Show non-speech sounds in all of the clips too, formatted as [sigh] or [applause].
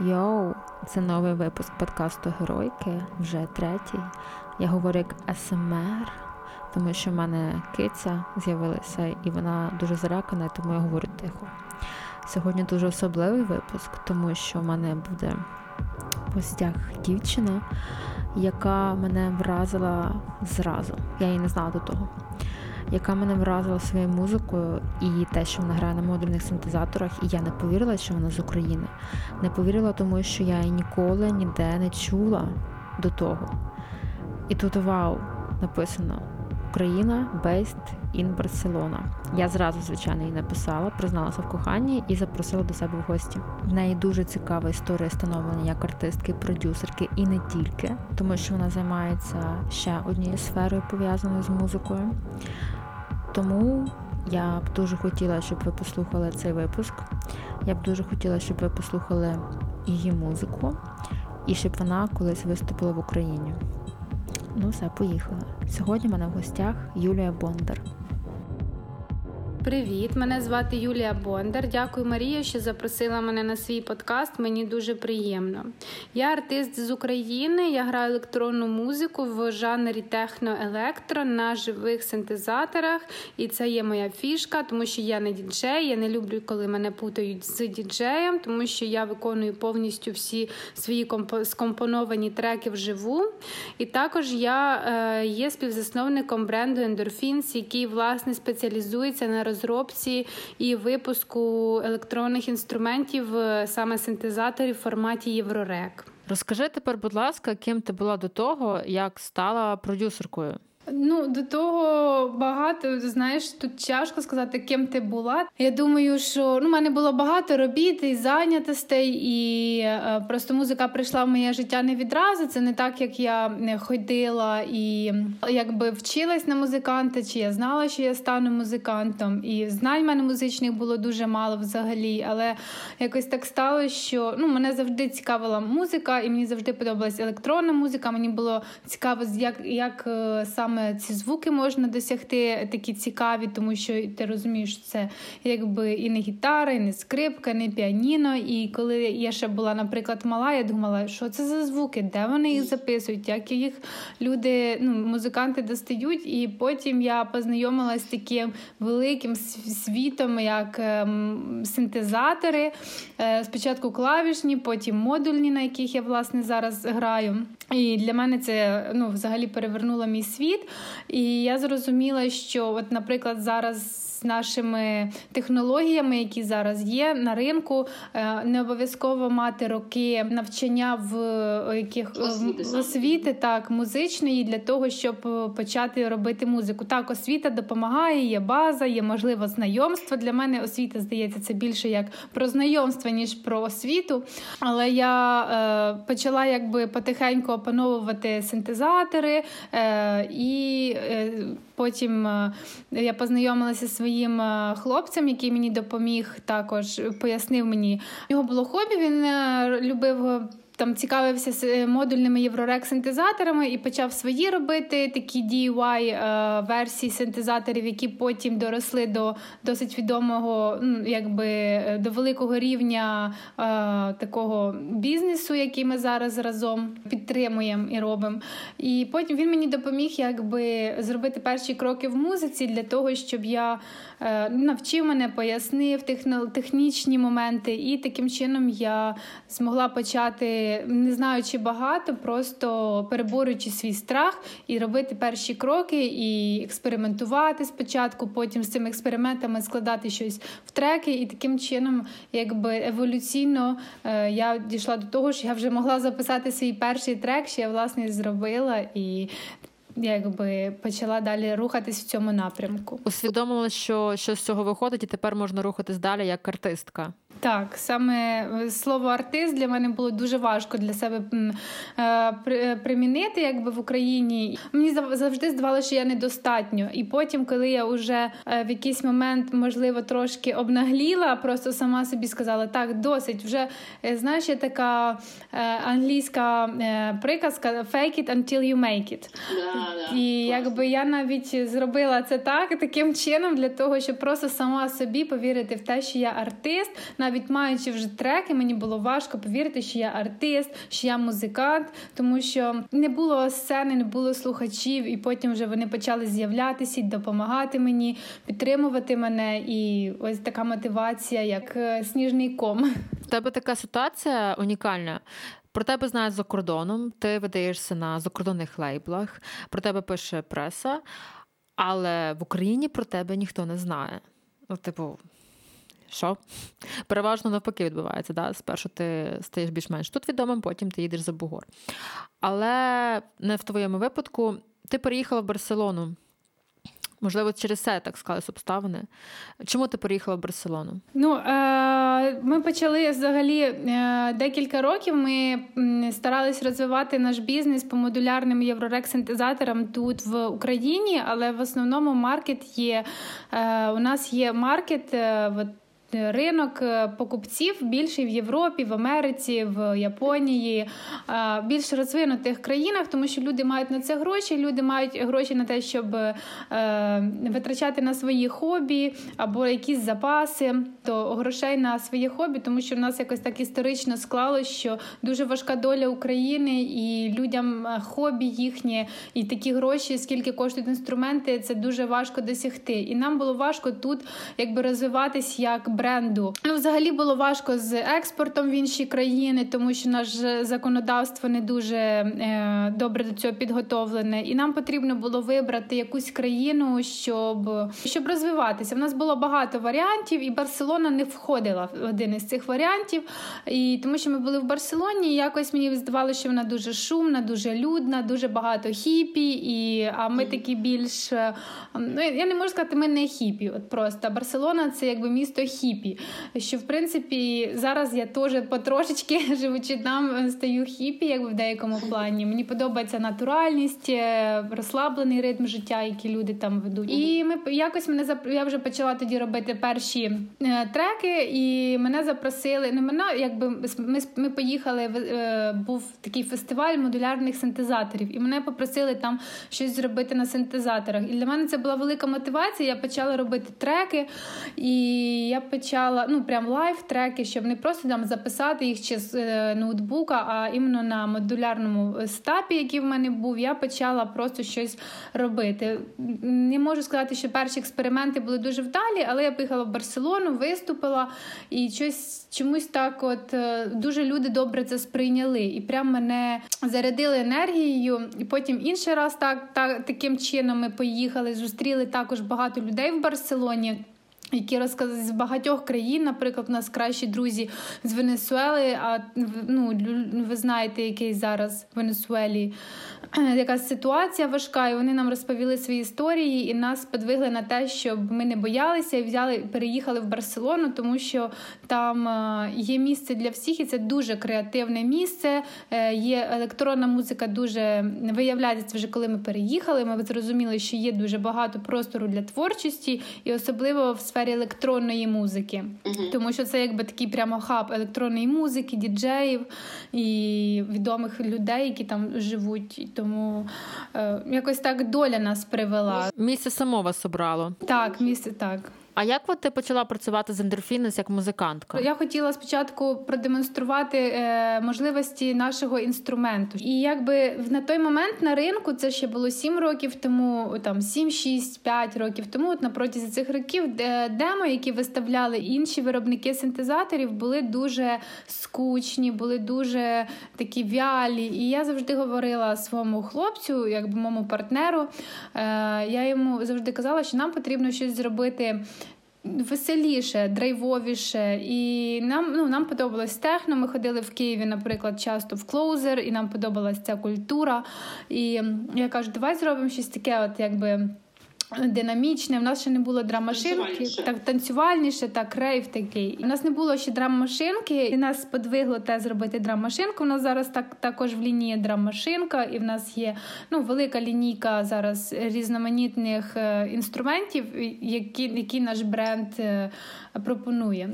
Йоу, це новий випуск подкасту Геройки, вже третій. Я говорю як СМР, тому що в мене киця з'явилася і вона дуже зарякана, тому я говорю тихо. Сьогодні дуже особливий випуск, тому що в мене буде в гостях дівчина, яка мене вразила зразу. Я її не знала до того яка мене вразила своєю музикою і те, що вона грає на модульних синтезаторах, і я не повірила, що вона з України. Не повірила, тому що я її ніколи ніде не чула до того. І тут вау, написано Україна based in Barcelona. Я зразу, звичайно, їй написала, призналася в коханні і запросила до себе в гості. В неї дуже цікава історія становлення як артистки, продюсерки і не тільки, тому що вона займається ще однією сферою пов'язаною з музикою. Тому я б дуже хотіла, щоб ви послухали цей випуск. Я б дуже хотіла, щоб ви послухали її музику і щоб вона колись виступила в Україні. Ну, все, поїхала. Сьогодні в мене в гостях Юлія Бондар. Привіт, мене звати Юлія Бондар. Дякую, Марія, що запросила мене на свій подкаст. Мені дуже приємно. Я артист з України. Я граю електронну музику в жанрі техно-електро на живих синтезаторах, і це є моя фішка, тому що я не діджей. Я не люблю, коли мене путають з діджеєм, тому що я виконую повністю всі свої скомпоновані треки вживу. І також я е, є співзасновником бренду Endorphins, який власне спеціалізується на розробці і випуску електронних інструментів, е, саме синтезаторів в форматі Єврорек. Розкажи тепер, будь ласка, ким ти була до того, як стала продюсеркою? Ну, до того багато, знаєш, тут тяжко сказати, ким ти була. Я думаю, що ну, в мене було багато робіт і зайнятостей, і е, просто музика прийшла в моє життя не відразу. Це не так, як я не ходила і якби вчилась на музиканта, чи я знала, що я стану музикантом. І знань в мене музичних було дуже мало взагалі. Але якось так стало, що ну, мене завжди цікавила музика, і мені завжди подобалась електронна музика. Мені було цікаво, як, як е, саме саме ці звуки можна досягти такі цікаві, тому що ти розумієш, це якби і не гітара, і не скрипка, і не піаніно. І коли я ще була, наприклад, мала, я думала, що це за звуки, де вони їх записують, як їх люди, ну, музиканти достають. І потім я познайомилася з таким великим світом, як ем, синтезатори. Е, спочатку клавішні, потім модульні, на яких я власне зараз граю. І для мене це ну, взагалі перевернуло мій світ. І я зрозуміла, що, от, наприклад, зараз з нашими технологіями, які зараз є на ринку, е, не обов'язково мати роки навчання в е, яких освіти, освіти так музичної для того, щоб е, почати робити музику. Так, освіта допомагає, є база, є можливо знайомство. Для мене освіта здається це більше як про знайомство, ніж про освіту. Але я е, почала якби потихеньку опановувати синтезатори е, і. Е, Потім е, я познайомилася зі своїм е, хлопцем, який мені допоміг, також пояснив мені. Його було хобі. Він е, любив там цікавився е, модульними єврорек-синтезаторами і почав свої робити такі DIY е, версії синтезаторів, які потім доросли до досить відомого, ну якби е, до великого рівня такого бізнесу, який ми зараз разом підтримуємо і робимо. І потім він мені допоміг, якби зробити перші кроки в музиці для того, щоб я навчив мене, пояснив технічні моменти, і таким чином я змогла почати не знаючи багато, просто переборюючи свій страх і робити перші кроки, і експериментувати спочатку, потім з цими експериментами складати щось в треки, і таким чином, якби еволюційно е, я дійшла до того, що я вже могла записати свій перший трек, що я власне зробила і. Якби почала далі рухатись в цьому напрямку, усвідомила, що що з цього виходить, і тепер можна рухатись далі як артистка. Так, саме е, слово артист для мене було дуже важко для себе е, примінити, якби в Україні. Мені завжди здавалося, що я недостатньо. І потім, коли я вже е, в якийсь момент, можливо, трошки обнагліла, просто сама собі сказала: так, досить. Вже знаєш, є така англійська приказка «fake it until you make it». Да, І якби я навіть зробила це так, таким чином, для того, щоб просто сама собі повірити в те, що я артист навіть маючи вже треки, мені було важко повірити, що я артист, що я музикант, тому що не було сцени, не було слухачів, і потім вже вони почали з'являтися, допомагати мені, підтримувати мене. І ось така мотивація, як е, сніжний ком. У тебе така ситуація унікальна. Про тебе знають за кордоном, ти видаєшся на закордонних лейблах, про тебе пише преса, але в Україні про тебе ніхто не знає. Ну, типу, що? Переважно навпаки відбувається. Да? Спершу ти стаєш більш-менш тут відомим, потім ти їдеш за Бугор. Але не в твоєму випадку. Ти переїхала в Барселону. Можливо, через це так склались обставини. Чому ти переїхала в Барселону? Ну е- ми почали взагалі е- декілька років. Ми старались розвивати наш бізнес по модулярним єврорек-синтезаторам тут в Україні, але в основному маркет є. Е- У нас є маркет. Е- ринок е, покупців більший в Європі, в Америці, в Японії, е, більш розвинутих країнах, тому що люди мають на це гроші. Люди мають гроші на те, щоб е, витрачати на свої хобі або якісь запаси, то грошей на своє хобі, тому що в нас якось так історично склалося, що дуже важка доля України і людям хобі їхнє, і такі гроші, скільки коштують інструменти, це дуже важко досягти. І нам було важко тут якби розвиватись як бренду. Ну, взагалі було важко з експортом в інші країни, тому що наше законодавство не дуже е, добре до цього підготовлене, і нам потрібно було вибрати якусь країну, щоб щоб розвиватися. В нас було багато варіантів, і Барселона не входила в один із цих варіантів. І тому, що ми були в Барселоні, і якось мені здавалося, що вона дуже шумна, дуже людна, дуже багато хіпі. І а ми такі більш ну я не можу сказати, ми не хіпі. От просто Барселона це якби місто хіпі хіпі. Що в принципі зараз я теж потрошечки [laughs] живучи там, стаю хіпі, якби в деякому плані. Мені подобається натуральність, е, розслаблений ритм життя, який люди там ведуть. І ми якось мене зап... я вже почала тоді робити перші е, треки, і мене запросили. Не мене, якби ми ми поїхали. Е, був такий фестиваль модулярних синтезаторів, і мене попросили там щось зробити на синтезаторах. І для мене це була велика мотивація. Я почала робити треки, і я почала ну прям live треки, щоб не просто там записати їх чи з е, ноутбука, а іменно на модулярному setup і, який в мене був, я почала просто щось робити. Не можу сказати, що перші експерименти були дуже вдалі, але я поїхала в Барселону, виступила і щось чомусь так, от е, дуже люди добре це сприйняли і прям мене зарядили енергією. І потім інший раз так, так таким чином ми поїхали, зустріли також багато людей в Барселоні. Які розказали з багатьох країн, наприклад, у нас кращі друзі з Венесуели. А ну ви знаєте, який зараз в Венесуелі [clears throat] якась ситуація важка, і вони нам розповіли свої історії і нас подвигли на те, щоб ми не боялися і взяли, переїхали в Барселону, тому що там е, є місце для всіх, і це дуже креативне місце. Е, є електронна музика, дуже виявляється вже коли ми переїхали. Ми зрозуміли, що є дуже багато простору для творчості, і особливо в сфері електронної музики, uh тому що це якби такий прямо хаб електронної музики, діджеїв і відомих людей, які там живуть. Тому е, якось так доля нас привела. Місце само вас обрало. Так, місце так. А як от ти почала працювати з ендорфінес як музикантка? Я хотіла спочатку продемонструвати е, можливості нашого інструменту. І якби на той момент на ринку це ще було 7 років тому, там 7, 6, 5 років тому. От на протязі цих років демо, які виставляли інші виробники синтезаторів, були дуже скучні, були дуже такі вялі. І я завжди говорила своєму хлопцю, якби моєму партнеру. Е, я йому завжди казала, що нам потрібно щось зробити веселіше, драйвовіше. І нам ну, нам подобалось техно. Ми ходили в Києві, наприклад, часто в клоузер, і нам подобалася ця культура. І я кажу, давай зробимо щось таке, от якби динамічне. У нас ще не було драм-машинки, так танцювальніше, так рейв такий. У нас не було ще драм-машинки, і нас подвигло те зробити драм-машинку. У нас зараз так також в лінії драм-машинка, і в нас є ну, велика лінійка зараз різноманітних е, інструментів, які, які наш бренд е, пропонує.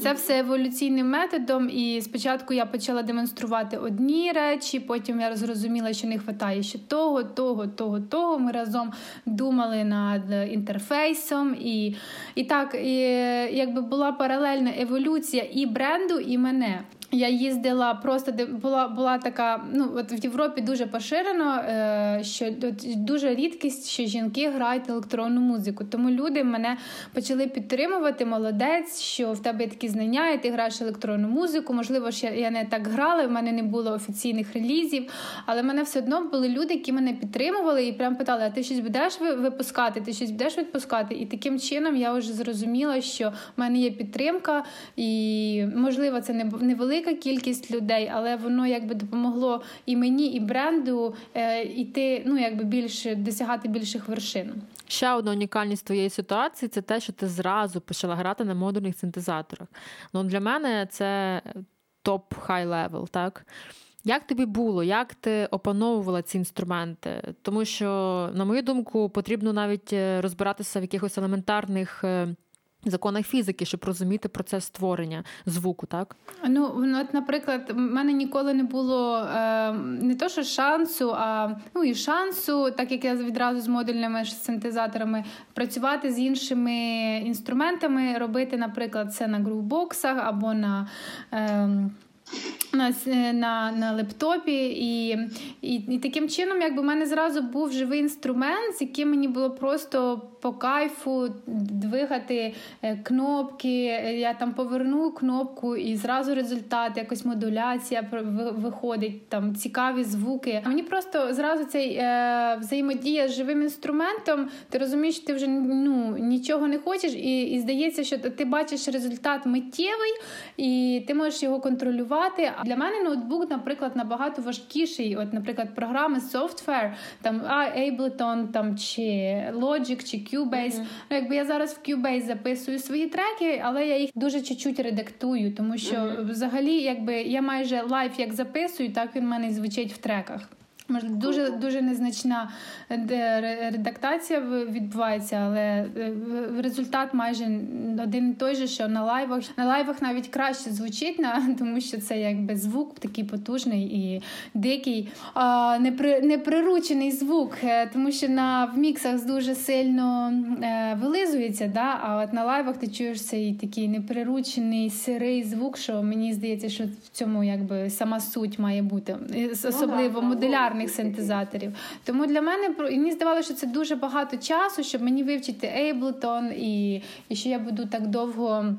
Це все еволюційним методом, і спочатку я почала демонструвати одні речі, потім я зрозуміла, що не вистачає ще того, того, того, того. Ми разом думали над інтерфейсом, і і так і, якби була паралельна еволюція і бренду, і мене. Я їздила просто де була була така. Ну от в Європі дуже поширено, е, що дуже рідкість, що жінки грають електронну музику. Тому люди мене почали підтримувати. Молодець, що в тебе є такі знання, і ти граєш електронну музику. Можливо, ж я, не так грала, в мене не було офіційних релізів, але в мене все одно були люди, які мене підтримували і прям питали: а ти щось будеш випускати? Ти щось будеш відпускати? І таким чином я вже зрозуміла, що в мене є підтримка, і можливо, це не невелика велика кількість людей, але воно якби допомогло і мені, і бренду е, йти, ну якби більше досягати більших вершин. Ще одна унікальність твоєї ситуації це те, що ти зразу почала грати на модульних синтезаторах. Ну для мене це top high level, так. Як тобі було, як ти опановувала ці інструменти? Тому що, на мою думку, потрібно навіть е, розбиратися в якихось елементарних е, законах фізики, щоб розуміти процес створення звуку, так? Ну, от, наприклад, в мене ніколи не було е, не то, що шансу, а ну і шансу, так як я відразу з модульними синтезаторами працювати з іншими інструментами, робити, наприклад, це на грувбоксах або на. Е, на на, на лептопі, і і, і таким чином, якби в мене зразу був живий інструмент, з яким мені було просто по кайфу двигати е, кнопки. Я там поверну кнопку, і зразу результат, якось модуляція виходить, там цікаві звуки. Мені просто зразу цей е, взаємодія з живим інструментом. Ти розумієш, ти вже ну, нічого не хочеш, і, і здається, що ти бачиш результат миттєвий, і ти можеш його контролювати. Для мене ноутбук, наприклад, набагато важкіший. От, наприклад, програми Software, там Ableton, там чи Logic, чи Cubase. Mm-hmm. Ну, якби я зараз в Cubase записую свої треки, але я їх дуже чуть-чуть редактую, тому що mm-hmm. взагалі, якби я майже live як записую, так він в мене звучить в треках. Може, дуже дуже незначна е, редактація відбувається, але е, результат майже один і той же, що на live ах на live ах навіть краще звучить, на [laughs] тому що це якби звук такий потужний і дикий, а, непри, неприручений звук, е, тому що на в міксах дуже сильно е, вилизується. Да? А от на лайвах ти чуєш цей такий неприручений сирий звук, що мені здається, що в цьому якби сама суть має бути, особливо ну, модуляр гарних синтезаторів. Тому для мене мені здавалося, що це дуже багато часу, щоб мені вивчити Ableton і, і що я буду так довго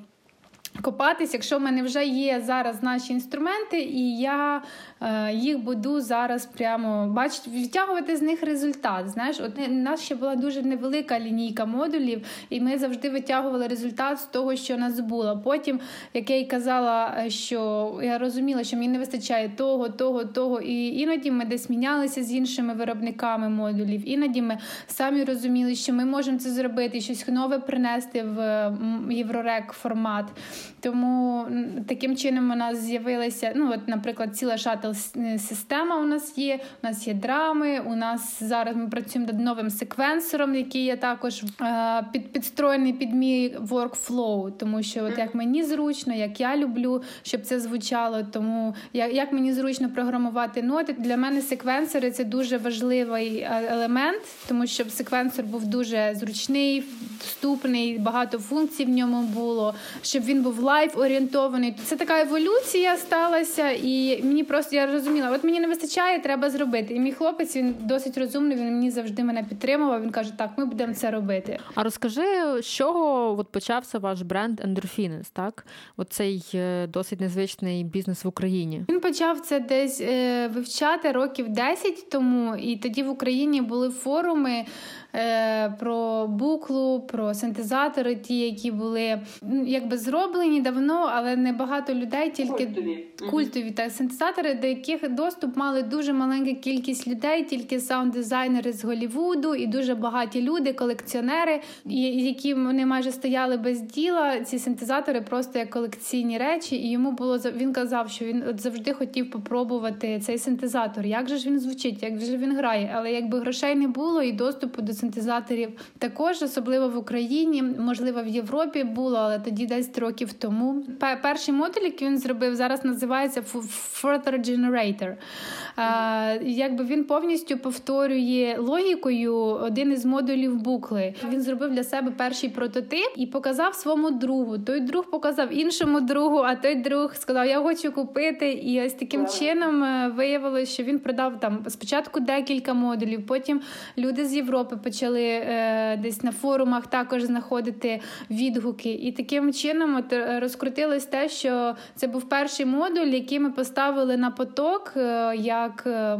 копатись, якщо в мене вже є зараз наші інструменти, і я е, їх буду зараз прямо бачити, відтягувати з них результат. Знаєш, от у нас ще була дуже невелика лінійка модулів, і ми завжди витягували результат з того, що нас було. Потім, як я й казала, е, що я розуміла, що мені не вистачає того, того, того. І іноді ми десь мінялися з іншими виробниками модулів. Іноді ми самі розуміли, що ми можемо це зробити, щось нове принести в єврорек формат. Тому таким чином у нас з'явилася, ну, от, наприклад, ціла шатл-система у нас є, у нас є драми, у нас зараз ми працюємо над новим секвенсором, який є також е, під, підстроєний під мій workflow, тому що от як мені зручно, як я люблю, щоб це звучало, тому як, як мені зручно програмувати ноти. Для мене секвенсори це дуже важливий е, елемент, тому щоб секвенсор був дуже зручний, доступний, багато функцій в ньому було, щоб він був live орієнтований. Це така еволюція сталася, і мені просто я розуміла, от мені не вистачає, треба зробити. І мій хлопець він досить розумний. Він мені завжди мене підтримував. Він каже: Так, ми будемо це робити. А розкажи, з чого от почався ваш бренд Endorphines, так? Оцей е, досить незвичний бізнес в Україні. Він почав це десь е, вивчати років 10 тому, і тоді в Україні були форуми. Е, про буклу, про синтезатори, ті, які були якби зроблені давно, але не багато людей, тільки культові, культові та синтезатори, до яких доступ мали дуже маленька кількість людей, тільки саунд-дизайнери з Голівуду і дуже багаті люди, колекціонери, які вони майже стояли без діла. Ці синтезатори просто як колекційні речі. І йому було він казав, що він от завжди хотів попробувати цей синтезатор. Як же ж він звучить, як же він грає? Але якби грошей не було і доступу до синтезатора синтезаторів. Також, особливо в Україні, можливо, в Європі було, але тоді десь років тому. Перший модуль, який він зробив, зараз називається Further Generator. Якби він повністю повторює логікою один із модулів букли. Він зробив для себе перший прототип і показав своєму другу. Той друг показав іншому другу, а той друг сказав: Я хочу купити. І ось таким чином е, виявилося, що він продав там спочатку декілька модулів. Потім люди з Європи почали е, десь на форумах також знаходити відгуки. І таким чином от е, розкрутилось те, що це був перший модуль, який ми поставили на поток. Е, як е,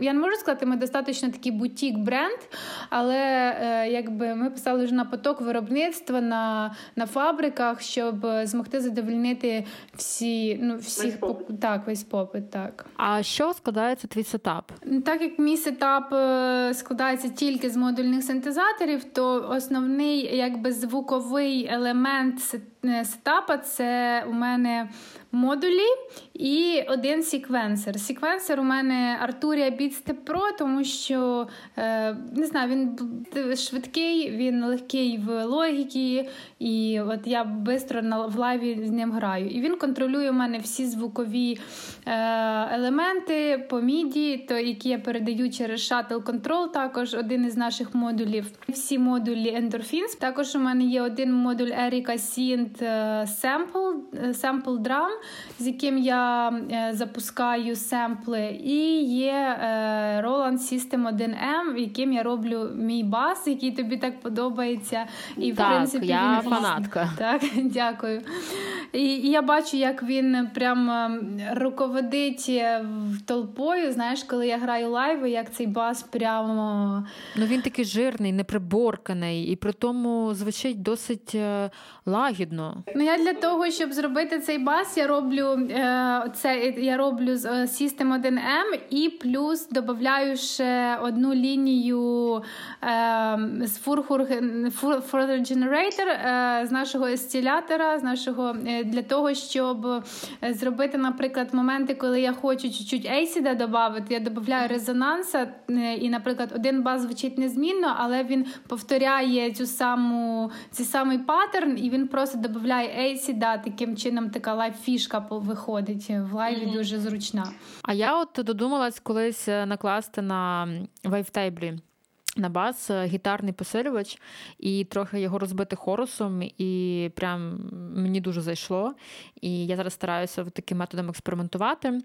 я не можу сказати, ми достатньо такий бутік бренд, але е, якби ми поставили вже на поток виробництва на на фабриках, щоб змогти задовольнити всі ну всіх весь так, весь попит. Так а що складається твій setup? Так як мій setup е, складається тільки з модульних синтезаторів, то основний якби звуковий елемент setup а це у мене модулі і один секвенсор. Секвенсор у мене Arturia Beatstep Pro, тому що е, не знаю, він швидкий, він легкий в логіки, і от я швидко в live і з ним граю. І він контролює у мене всі звукові е, елементи по міді, то які я передаю через Shuttle Control, також один із наших модулів. Всі модулі Endorphins. Також у мене є один модуль Erika Synth е, Sample, Sample Drum з яким я е, запускаю семпли, і є е, Roland System 1M, яким я роблю мій бас, який тобі так подобається. І в так, принципі я він фанатка. [laughs] Так, дякую. І, і я бачу, як він прям руководить е, толпою. Знаєш, коли я граю лайви, як цей бас прямо. Ну він такий жирний, неприборканий, і при тому звучить досить лагідно. Ну я для того, щоб зробити цей бас, я роблю е, це. Я роблю з е, System 1M і плюс додаю ще одну лінію е, з Further Generator е, з нашого естілятора, з нашого е, для того, щоб зробити, наприклад, моменти, коли я хочу чуть-чуть acid а додати, я додаю резонанса, е, і, наприклад, один бас звучить незмінно, але він повторяє цю саму цей самий паттерн, і він просто додає acid а, таким чином така live-фішка виходить в live і mm-hmm. дуже зручна. А я от додумалась колись е, накласти на wavetable і на бас е, гітарний посилювач і трохи його розбити хорусом, і прям мені дуже зайшло. І я зараз стараюся таким методом експериментувати. Е,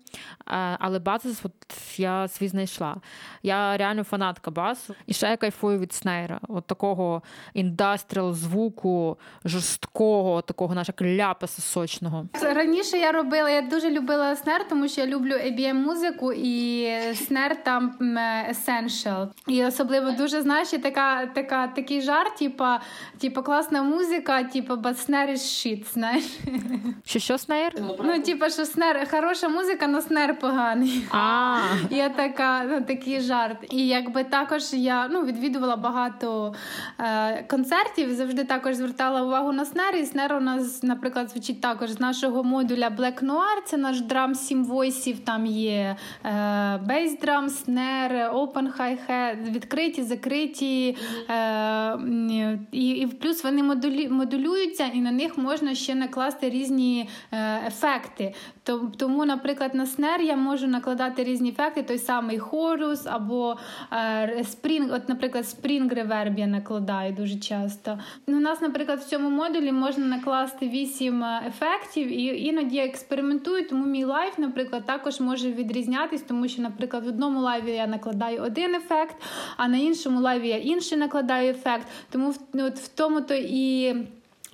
але от я свій знайшла. Я реально фанатка басу. І ще я кайфую від снейра. От такого індастріал звуку, жорсткого, такого наша ляпаса сочного. Раніше я робила, я дуже любила снер, тому що я люблю abm музику і снер там essential. І особливо дуже знаєш, така, така, такий жарт, типа, типа класна музика, типа баснер is shit, знаєш. Що що снер? Ну, типа, що снер, хороша музика, але снер поганий. А. Я така, ну, такий жарт. І якби також я ну, відвідувала багато е, концертів, завжди також звертала увагу на снер. І снер у нас, наприклад, звучить також з нашого модуля Black Noir, це наш драм сім войсів, там є е, бейс-драм, снер, open hi-hat, відкриті, закриті, е, і і плюс вони модулі, модулюються, і на них можна ще накласти різні е, ефекти. Тому, наприклад, на snare я можу накладати різні ефекти, той самий хорус або е, spring, от, наприклад, spring reverb я накладаю дуже часто. У нас, наприклад, в цьому модулі можна накласти вісім е, ефектів, і іноді я експериментую, тому мій live, наприклад, також може відрізнятись, тому що, наприклад, в одному live і я накладаю один ефект, а на іншому лайві я інший накладаю ефект. Тому от в тому то і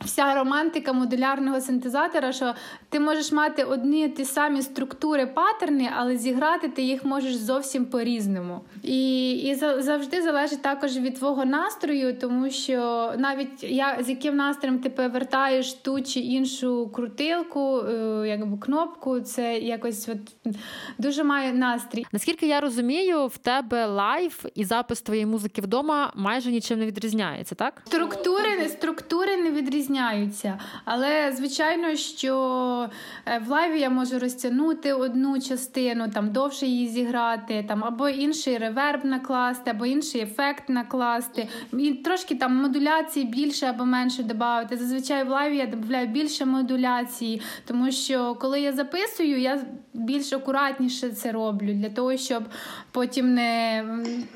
вся романтика модулярного синтезатора, що ти можеш мати одні ті самі структури, паттерни, але зіграти ти їх можеш зовсім по-різному. І і завжди залежить також від твого настрою, тому що навіть я з яким настроєм ти повертаєш ту чи іншу крутилку, е, якби кнопку, це якось от дуже має настрій. Наскільки я розумію, в тебе лайв і запис твоєї музики вдома майже нічим не відрізняється, так? Структури, структури не відрізняються відрізняються. Але звичайно, що е, в лайві я можу розтягнути одну частину, там довше її зіграти, там або інший реверб накласти, або інший ефект накласти. І трошки там модуляції більше або менше додати. Зазвичай в лайві я додаю більше модуляції, тому що коли я записую, я більш акуратніше це роблю для того, щоб потім не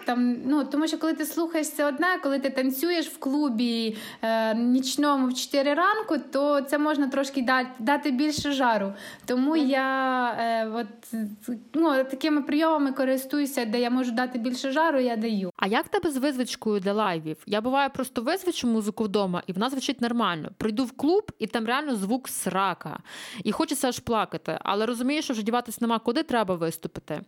там. Ну тому що коли ти слухаєш це одне, коли ти танцюєш в клубі е, нічному в 4 ранку, то це можна трошки дати дати більше жару. Тому mm-hmm. я е, от, ну, такими прийомами користуюся, де я можу дати більше жару, я даю. А як тебе з визвичкою для лайвів? Я буваю просто визвичу музику вдома, і вона звучить нормально. Прийду в клуб, і там реально звук срака. І хочеться аж плакати. Але розумієш, що вже діватись нема куди треба виступити.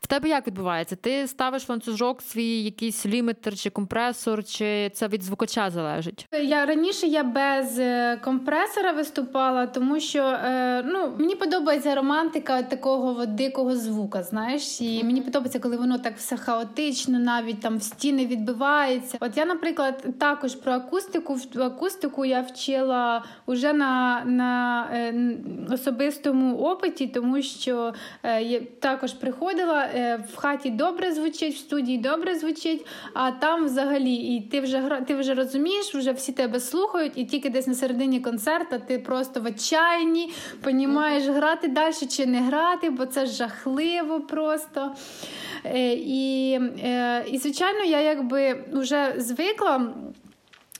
В тебе як відбувається? Ти ставиш ланцюжок свій якийсь лімітер чи компресор, чи це від звукача залежить? Я раніше я без е, компресора виступала, тому що е, ну, мені подобається романтика такого от дикого звука. Знаєш, і мені подобається, коли воно так все хаотично, навіть там в стіни відбивається. От я, наприклад, також про акустику акустику я вчила уже на на е, особистому опиті, тому що е, я також приходила в хаті добре звучить, в студії добре звучить, а там взагалі і ти вже ти вже розумієш, вже всі тебе слухають, і тільки десь на середині концерту ти просто в отчаянні, понімаєш, грати далі чи не грати, бо це жахливо просто. І, і звичайно, я якби вже звикла.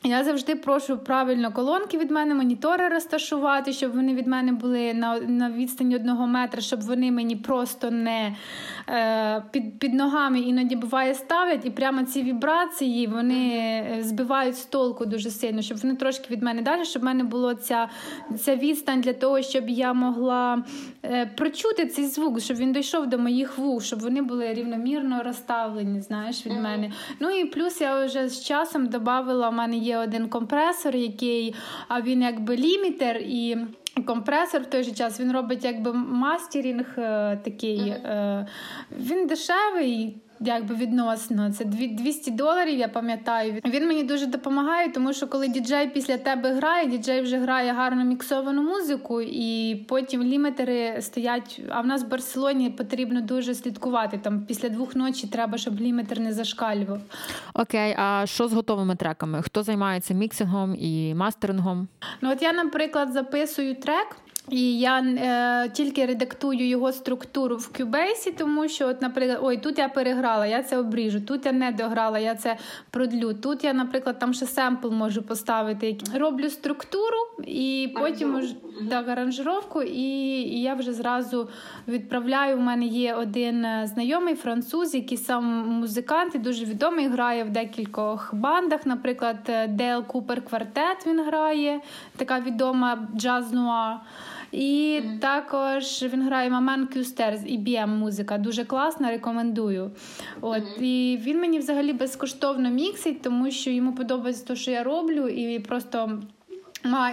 Я завжди прошу правильно колонки від мене, монітори розташувати, щоб вони від мене були на на відстані одного метра, щоб вони мені просто не е, під під ногами іноді буває ставлять, і прямо ці вібрації вони е, збивають з толку дуже сильно, щоб вони трошки від мене далі, щоб в мене була ця ця відстань для того, щоб я могла прочути цей звук, щоб він дійшов до моїх вух, щоб вони були рівномірно розставлені. Знаєш, від мене. Ну і плюс я вже з часом додавала, у мене є один компресор, який а він якби лімітер і. Компресор в той же час він робить якби мастерінг е, такий. Е, він дешевий, якби відносно. Це 200 доларів, я пам'ятаю. Він мені дуже допомагає, тому що коли діджей після тебе грає, діджей вже грає гарно міксовану музику, і потім лімітери стоять. А в нас в Барселоні потрібно дуже слідкувати. Там після двох ночі треба, щоб лімітер не зашкалював. Окей, а що з готовими треками? Хто займається міксингом і мастерингом? Ну от я, наприклад, записую трек. І я е, тільки редактую його структуру в Cubase, тому що, от, наприклад, ой, тут я переграла, я це обріжу, тут я не дограла, я це продлю. Тут я, наприклад, там ще семпл можу поставити. Роблю структуру і потім можу так, аранжировку, і, і я вже зразу відправляю. У мене є один е, знайомий француз, який сам музикант і дуже відомий, грає в декількох бандах. Наприклад, Dale Cooper Quartet він грає, така відома джаз-нуа. І mm. також він грає Маман Кюстер з IBM музика. Дуже класна, рекомендую. От mm. І він мені взагалі безкоштовно міксить, тому що йому подобається те, що я роблю, і просто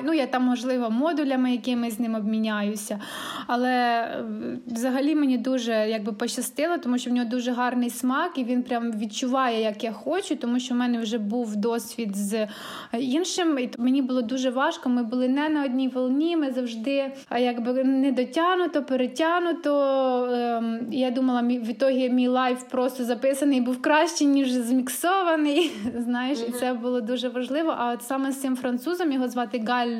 Ну, я там, можливо, модулями якимись з ним обміняюся. Але е, взагалі мені дуже якби пощастило, тому що в нього дуже гарний смак, і він прям відчуває, як я хочу, тому що в мене вже був досвід з іншим. І мені було дуже важко. Ми були не на одній волні, ми завжди якби не дотягнуто, перетягнуто. Ем, я думала, в ітогі мій лайв просто записаний був краще, ніж зміксований. [laughs] Знаєш, і це було дуже важливо. А от саме з цим французом його звати. Gaël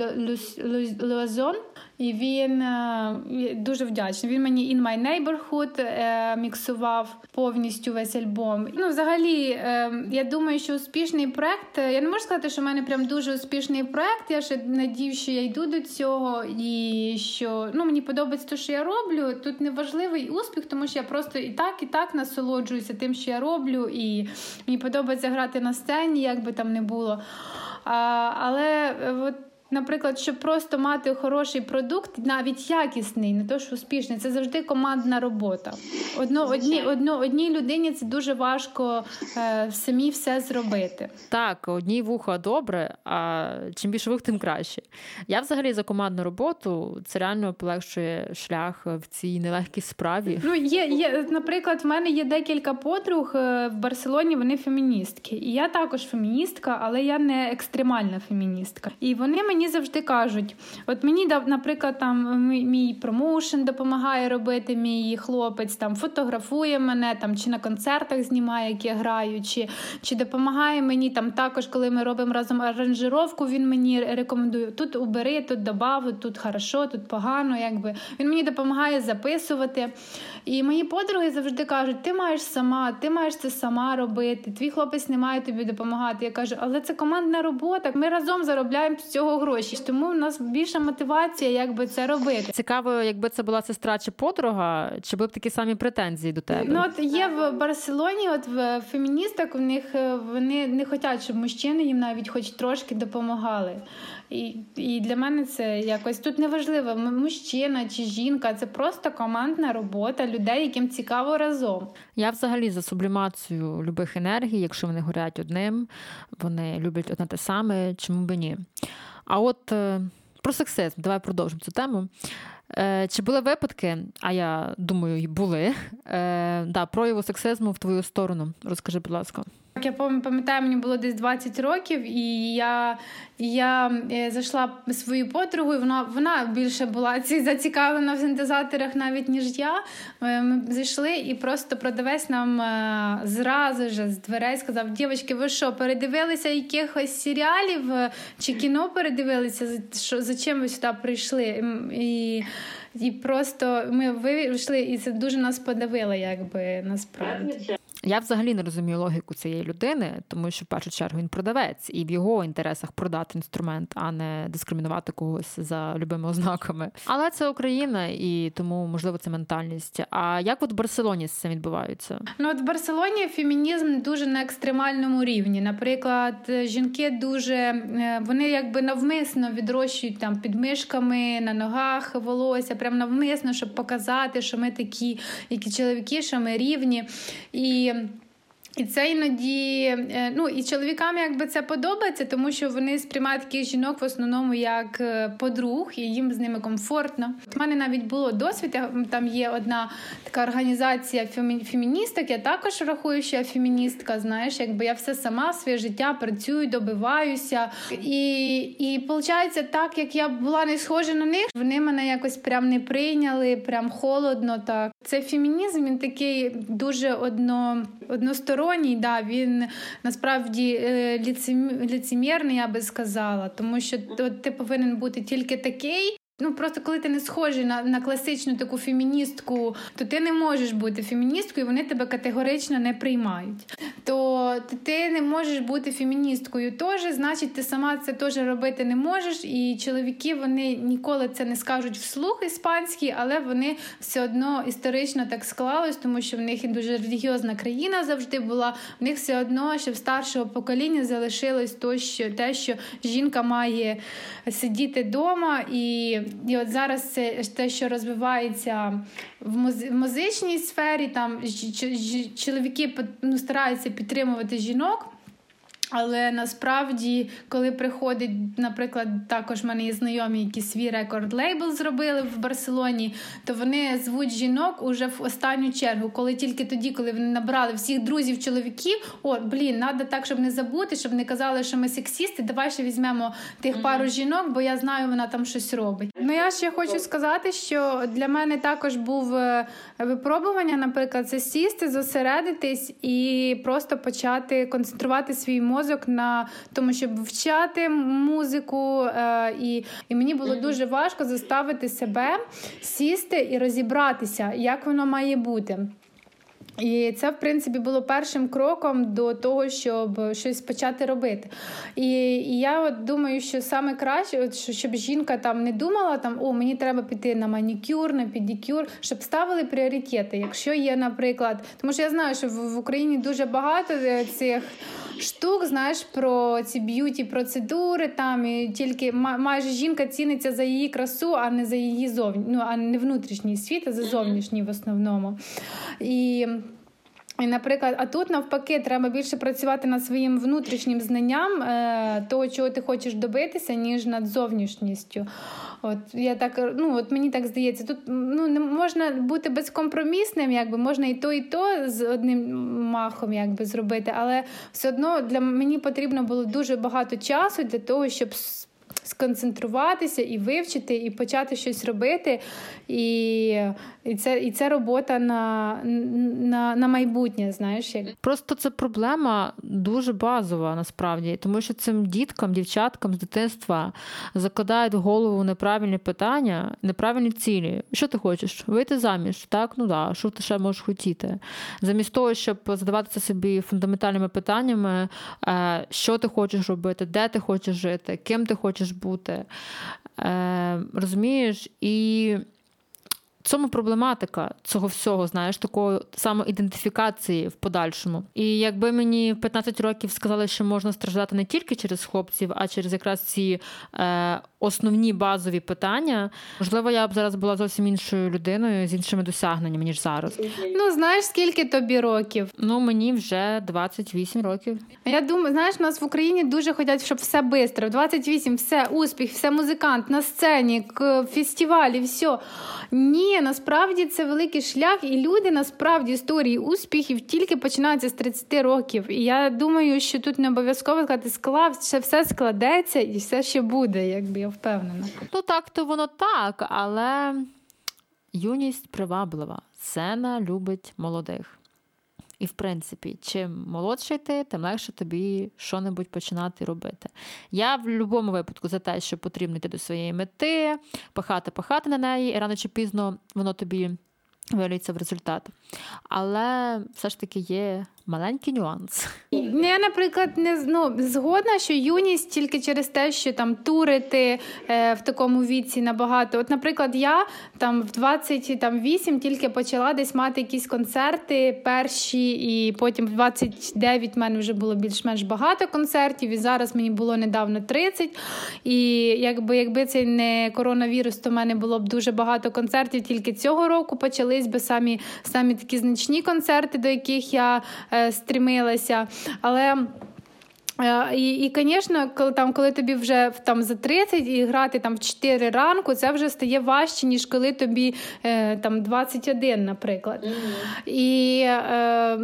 Loison, і він е, дуже вдячний. Він мені In My Neighborhood е, міксував повністю весь альбом. Ну, взагалі, е, я думаю, що успішний проект. Я не можу сказати, що в мене прям дуже успішний проект. Я ще надію, що я йду до цього, і що ну мені подобається те, що я роблю. Тут не важливий успіх, тому що я просто і так, і так насолоджуюся тим, що я роблю, і мені подобається грати на сцені, як би там не було. А, Але от Наприклад, щоб просто мати хороший продукт, навіть якісний, не то що успішний, це завжди командна робота. одно, одні, одно, одній людині це дуже важко е, самі все зробити. Так, одній вуха добре, а чим більше вух, тим краще. Я взагалі за командну роботу це реально полегшує шлях в цій нелегкій справі. Ну, є, є, наприклад, в мене є декілька подруг е, в Барселоні, вони феміністки. І я також феміністка, але я не екстремальна феміністка. І вони мені завжди кажуть: от мені наприклад, там мій промоушен допомагає робити, мій хлопець там фотографує мене там чи на концертах знімає, як я граю, чи, чи допомагає мені там також, коли ми робимо разом аранжировку, він мені рекомендує тут убери, тут добав, тут хорошо, тут погано. Якби він мені допомагає записувати. І мої подруги завжди кажуть: ти маєш сама, ти маєш це сама робити. Твій хлопець не має тобі допомагати. Я кажу, але це командна робота. Ми разом заробляємо з цього гроші. Тому в нас більша мотивація, якби це робити. Цікаво, якби це була сестра чи подруга, чи були б такі самі претензії до тебе? Ну от є в Барселоні, от в феміністок у них е, вони не хочуть, щоб мужчини їм навіть хоч трошки допомагали. І і для мене це якось тут неважливо, мужчина чи жінка, це просто командна робота людей, яким цікаво разом. Я взагалі за сублімацію любих енергій, якщо вони горять одним, вони люблять одне те саме, чому би ні. А от е, про сексизм, давай продовжимо цю тему. Е, чи були випадки, а я думаю, і були е, да, прояву сексизму в твою сторону? Розкажи, будь ласка. Я пам'ятаю, мені було десь 20 років, і я я е, зайшла своєю подругою. Вона вона більше була зацікавлена в синтезаторах навіть ніж я. Е, ми зайшли, і просто продавець нам е, зразу ж з дверей сказав: Дівчатки, ви що, передивилися якихось серіалів чи кіно передивилися? Що за чим ви сюди прийшли? І і просто ми вийшли, і це дуже нас подавило, якби насправді. Я взагалі не розумію логіку цієї людини, тому що в першу чергу він продавець, і в його інтересах продати інструмент, а не дискримінувати когось за любими ознаками. Але це Україна, і тому можливо це ментальність. А як от в Барселоні з цим відбувається? Ну от в Барселоні фемінізм дуже на екстремальному рівні. Наприклад, жінки дуже е, вони якби навмисно відрощують там під мишками на ногах волосся, прям навмисно, щоб показати, що ми такі, які чоловіки, що ми рівні. І і це іноді, е, ну і чоловікам якби це подобається, тому що вони сприймають таких жінок в основному як е, подруг, і їм з ними комфортно. У мене навіть було досвід. Там є одна така організація феміністок. Я також рахую, що я феміністка. Знаєш, якби я все сама своє життя працюю, добиваюся. І і виходить, так як я була не схожа на них, вони мене якось прям не прийняли, прям холодно. Так це фемінізм. Він такий дуже одно, односторонній. Да, Він насправді е, ліцемірний, я би сказала, тому що ти повинен бути тільки такий, Ну просто коли ти не схожий на на класичну таку феміністку, то ти не можеш бути феміністкою, вони тебе категорично не приймають. То ти не можеш бути феміністкою теж, значить, ти сама це теж робити не можеш. І чоловіки вони ніколи це не скажуть вслух іспанський, але вони все одно історично так склались, тому що в них і дуже релігіозна країна завжди була. В них все одно ще в старшого покоління залишилось то, що те, що жінка має сидіти вдома і. І от зараз це те, що розвивається в музичній сфері, там чоловіки ну, стараються підтримувати жінок. Але насправді, коли приходить, наприклад, також в мене є знайомі, які свій рекорд лейбл зробили в Барселоні, то вони звуть жінок уже в останню чергу, коли тільки тоді, коли вони набрали всіх друзів, чоловіків, о, блін, треба так, щоб не забути, щоб не казали, що ми сексісти. Давай ще візьмемо тих mm-hmm. пару жінок, бо я знаю, вона там щось робить. Ну я ще хочу сказати, що для мене також був е, випробування, наприклад, це сісти, зосередитись і просто почати концентрувати свій мозок мозок на тому, щоб вчати музику, е, і і мені було дуже важко заставити себе сісти і розібратися, як воно має бути. І це, в принципі, було першим кроком до того, щоб щось почати робити. І і я от думаю, що саме краще, от, щоб жінка там не думала, там о, мені треба піти на манікюр, на педикюр, щоб ставили пріоритети. Якщо є, наприклад, тому що я знаю, що в, в Україні дуже багато е, цих штук, знаєш, про ці beauty процедури. Там і тільки майже жінка ціниться за її красу, а не за її зовні, ну а не внутрішній світ, а за зовнішній в основному. І і, наприклад, а тут навпаки, треба більше працювати над своїм внутрішнім знанням е, того, чого ти хочеш добитися, ніж над зовнішністю. От я так ну от мені так здається, тут ну не можна бути безкомпромісним, якби можна і то, і то з одним махом якби зробити, але все одно для мені потрібно було дуже багато часу для того, щоб сконцентруватися і вивчити, і почати щось робити. І і, це і це робота на на, на майбутнє. знаєш. Як. Просто це проблема дуже базова насправді, тому що цим діткам, дівчаткам з дитинства закладають в голову неправильні питання, неправильні цілі. Що ти хочеш? Вийти заміж? Так, ну да, що ти ще можеш хотіти? Замість того, щоб задаватися собі фундаментальними питаннями, е, що ти хочеш робити, де ти хочеш жити, ким ти хочеш бути. Е, розумієш? І цьому проблематика цього всього, знаєш, такої самоідентифікації в подальшому. І якби мені в 15 років сказали, що можна страждати не тільки через хлопців, а через якраз ці е, основні базові питання, можливо, я б зараз була зовсім іншою людиною з іншими досягненнями, ніж зараз. Ну, знаєш, скільки тобі років? Ну, мені вже 28 років. Я думаю, знаєш, у нас в Україні дуже хочуть, щоб все швидко. 28, все, успіх, все музикант на сцені, фестивалі, все. Ні, насправді це великий шлях, і люди насправді історії успіхів тільки починаються з 30 років. І я думаю, що тут не обов'язково сказати склав, ще все складеться і все ще буде, якби я впевнена. Ну так, то воно так, але юність приваблива. Сена любить молодих. І, в принципі, чим молодший ти, тим легше тобі що-небудь починати робити. Я в будь-якому випадку за те, що потрібно йти до своєї мети, пахати, пахати на неї, і рано чи пізно воно тобі виліться в результат. Але все ж таки є маленький нюанс. Я, наприклад, не ну, згодна, що юність тільки через те, що там турити е, в такому віці набагато. От, наприклад, я там в 28 тільки почала десь мати якісь концерти перші, і потім в 29 в мене вже було більш-менш багато концертів, і зараз мені було недавно 30. І якби якби це не коронавірус, то в мене було б дуже багато концертів. Тільки цього року почались би самі, самі такі значні концерти, до яких я. Е, стремилася. Але Е, і, і, звісно, коли там, коли тобі вже там за 30 і грати там в 4 ранку, це вже стає важче, ніж коли тобі е, там 21, наприклад. Mm-hmm. І, е,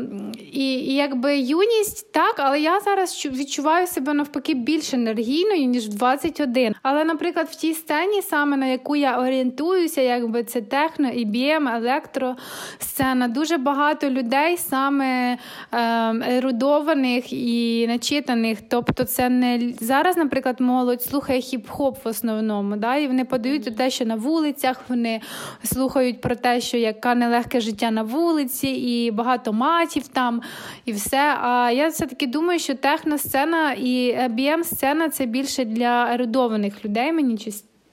і, і якби юність так, але я зараз відчуваю себе навпаки більш енергійною, ніж в 21. Але, наприклад, в тій сцені, саме на яку я орієнтуюся, якби це техно, IBM, електро сцена, дуже багато людей саме е, ерудованих і начитаних них. Тобто, це не зараз, наприклад, молодь слухає хіп-хоп в основному, да, і вони подають те, що на вулицях вони слухають про те, що яка нелегке життя на вулиці, і багато матів там, і все. А я все-таки думаю, що техносцена і bm сцена це більше для ерудованих людей. Мені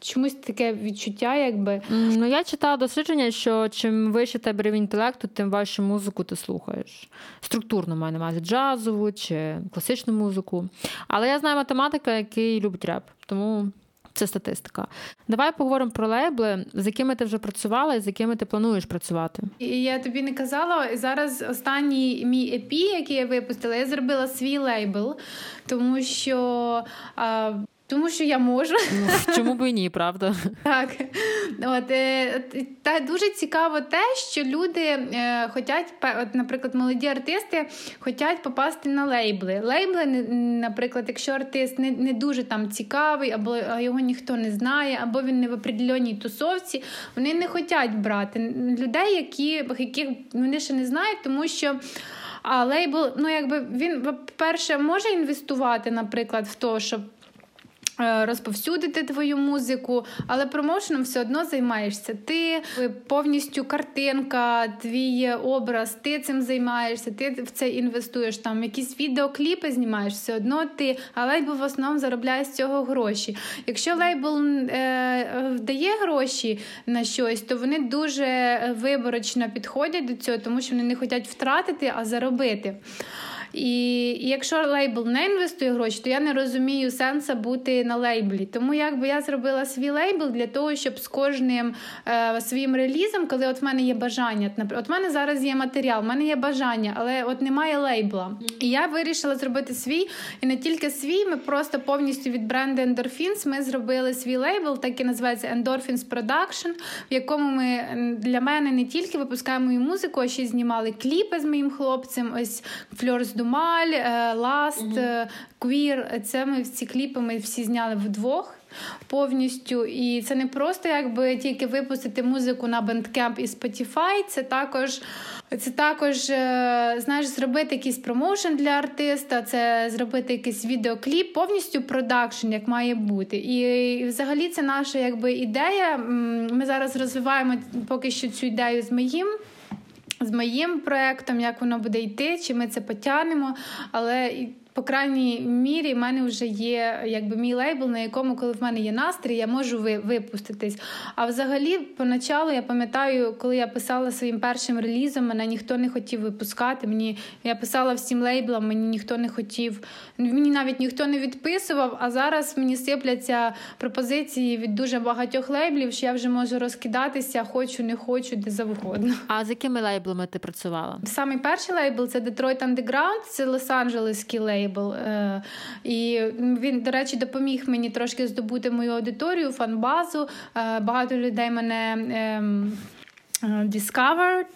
чомусь таке відчуття, якби. Ну я читала дослідження, що чим вище тебе рівень інтелекту, тим важчу музику ти слухаєш. Структурно маю на увазі джазову чи класичну музику. Але я знаю математика, який любить реп, тому. Це статистика. Давай поговоримо про лейбли, з якими ти вже працювала і з якими ти плануєш працювати. І Я тобі не казала зараз. Останній мій епі, який я випустила, я зробила свій лейбл, тому що а, тому що я можу. Ну, чому б і ні, правда? Так. От, е, Та дуже цікаво те, що люди е, хочуть, от, наприклад, молоді артисти хочуть попасти на лейбли. Лейбли, наприклад, якщо артист не не дуже там цікавий, або його ніхто не знає, або він не в определеній тусовці, вони не хочуть брати людей, які, яких вони ще не знають, тому що. А лейбл, ну якби він, по-перше, може інвестувати, наприклад, в те, щоб розповсюдити твою музику, але промоушеном все одно займаєшся. Ти повністю картинка, твій образ, ти цим займаєшся, ти в це інвестуєш. Там якісь відеокліпи знімаєш, все одно ти, а лейбл в основному заробляє з цього гроші. Якщо лейбл е, дає гроші на щось, то вони дуже виборочно підходять до цього, тому що вони не хочуть втратити, а заробити. І, якщо лейбл не інвестує гроші, то я не розумію сенсу бути на лейблі. Тому якби я зробила свій лейбл для того, щоб з кожним е, своїм релізом, коли от в мене є бажання, от в мене зараз є матеріал, в мене є бажання, але от немає лейбла. І я вирішила зробити свій, і не тільки свій, ми просто повністю від бренду Endorphins ми зробили свій лейбл, так і називається Endorphins Production, в якому ми для мене не тільки випускаємо і музику, а ще й знімали кліпи з моїм хлопцем. Ось Фльорс Думаль, Ласт, Queer. Це ми ці кліпи ми всі зняли вдвох повністю. І це не просто якби тільки випустити музику на Bandcamp і Spotify, це також. Це також, е, знаєш, зробити якийсь промоушен для артиста, це зробити якийсь відеокліп, повністю продакшн, як має бути. І, і взагалі це наша якби ідея. Ми зараз розвиваємо поки що цю ідею з моїм. З моїм проектом, як воно буде йти, чи ми це потягнемо, але по крайній мірі в мене вже є якби мій лейбл, на якому, коли в мене є настрій, я можу випуститись. А взагалі, поначалу я пам'ятаю, коли я писала своїм першим релізом, мене ніхто не хотів випускати. Мені я писала всім лейблам, мені ніхто не хотів, мені навіть ніхто не відписував. А зараз мені сипляться пропозиції від дуже багатьох лейблів, що я вже можу розкидатися, хочу, не хочу, де завгодно. А з якими лейблами ти працювала? Самий перший лейбл це Detroit Underground, це Лос-Анджелеський лейбл лейбл. Е, і він, до речі, допоміг мені трошки здобути мою аудиторію, фан-базу. Е, багато людей мене ем, е, discovered.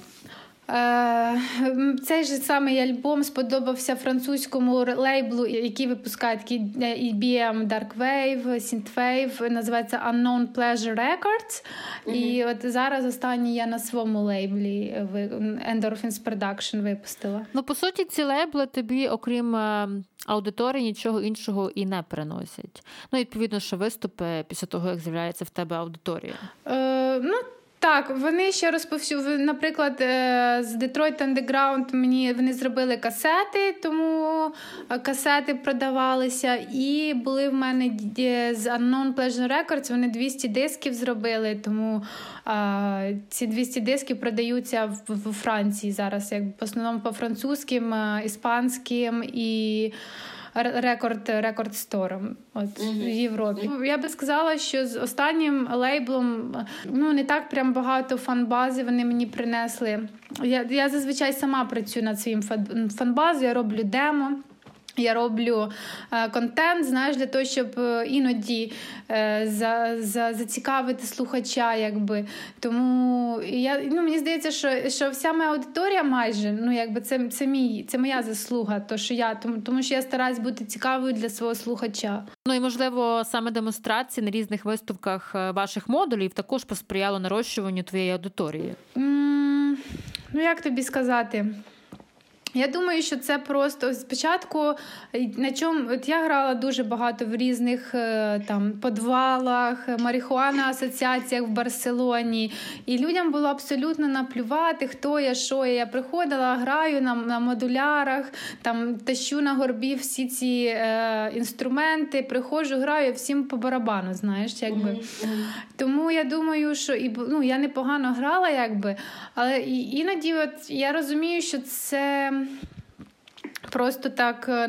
Цей же самий альбом сподобався французькому лейблу, який випускає такий EBM Dark Wave, Synthwave, називається Unknown Pleasure Records. Mm-hmm. І от зараз останній я на своєму лейблі Endorphins Production випустила. Ну, по суті, ці лейбли тобі, окрім е, аудиторії, нічого іншого і не приносять. Ну, відповідно, що виступи після того, як з'являється в тебе аудиторія. Е, ну, так, вони ще розповсюджували, наприклад, е, з Detroit Underground мені вони зробили касети, тому е, касети продавалися. І були в мене з Unknown Pleasure Records, вони 200 дисків зробили, тому а, ці 200 дисків продаються в, в Франції зараз, як в основному по французьким, е, іспанським і рекорд рекорд стором от mm-hmm. в Європі. Я би сказала, що з останнім лейблом ну не так прям багато фан-бази вони мені принесли. Я я зазвичай сама працюю над своїм фан-базою, я роблю демо. Я роблю е, контент, знаєш, для того, щоб е, іноді е, за, за, зацікавити слухача. якби. Тому я, ну, мені здається, що що вся моя аудиторія майже ну, якби це це, мій, це моя заслуга, то, що я, тому, тому що я стараюсь бути цікавою для свого слухача. Ну і можливо, саме демонстрації на різних виставках ваших модулів також посприяло нарощуванню твоєї аудиторії. Mm, ну, як тобі сказати? Я думаю, що це просто спочатку на чому от я грала дуже багато в різних е, там подвалах, марихуана асоціаціях в Барселоні, і людям було абсолютно наплювати, хто я, що я. Я приходила, граю на на модулярах, там тащу на горбі всі ці е, інструменти, приходжу, граю всім по барабану. Знаєш, якби mm-hmm. тому я думаю, що і ну я непогано грала, якби, але іноді, от я розумію, що це. Bye. Просто так е,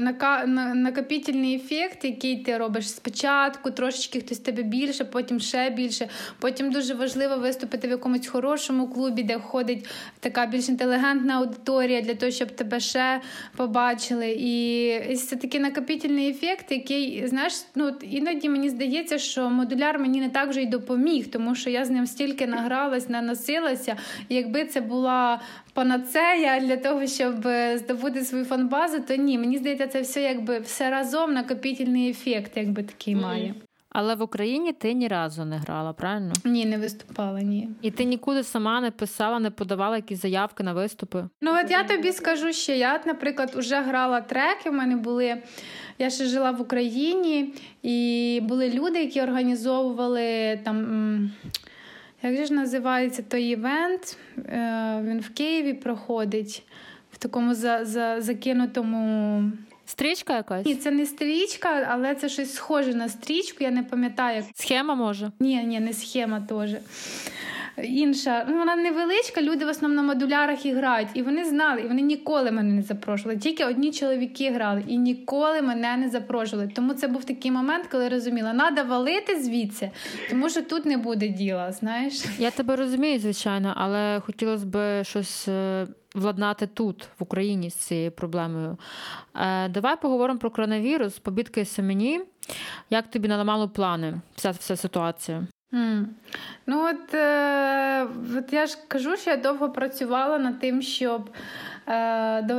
накопітельний ефект, який ти робиш спочатку, трошечки хтось тебе більше, потім ще більше. Потім дуже важливо виступити в якомусь хорошому клубі, де ходить така більш інтелігентна аудиторія для того, щоб тебе ще побачили. І це такий накопітельний ефект, який, знаєш, ну іноді мені здається, що модуляр мені не так вже й допоміг, тому що я з ним стільки награлась, наносилася. Якби це була панацея для того, щоб е, здобути свою фанбазу, то ні, мені здається, це все якби все разом накопітельний ефект, якби такий mm-hmm. має. Але в Україні ти ні разу не грала, правильно? Ні, не виступала, ні. І ти нікуди сама не писала, не подавала якісь заявки на виступи? Ну от я тобі скажу ще, я, наприклад, вже грала треки. У мене були. Я ще жила в Україні, і були люди, які організовували там. Як же ж називається той івент? Е, він в Києві проходить в такому за, за, закинутому. Стрічка якась? Ні, це не стрічка, але це щось схоже на стрічку. Я не пам'ятаю. Схема може? Ні, ні, не схема теж. Інша. Ну, Вона невеличка, люди в основному на модулярах і грають. І вони знали, і вони ніколи мене не запрошували. Тільки одні чоловіки грали і ніколи мене не запрошували. Тому це був такий момент, коли я розуміла, треба валити звідси, тому що тут не буде діла. Знаєш, я тебе розумію, звичайно, але хотілося б щось. Е, владнати тут, в Україні, з цією проблемою. Е, Давай поговоримо про коронавірус, побідки мені. Як тобі наламало плани вся вся ситуація? Mm. Ну от, е, от я ж кажу, що я довго працювала над тим, щоб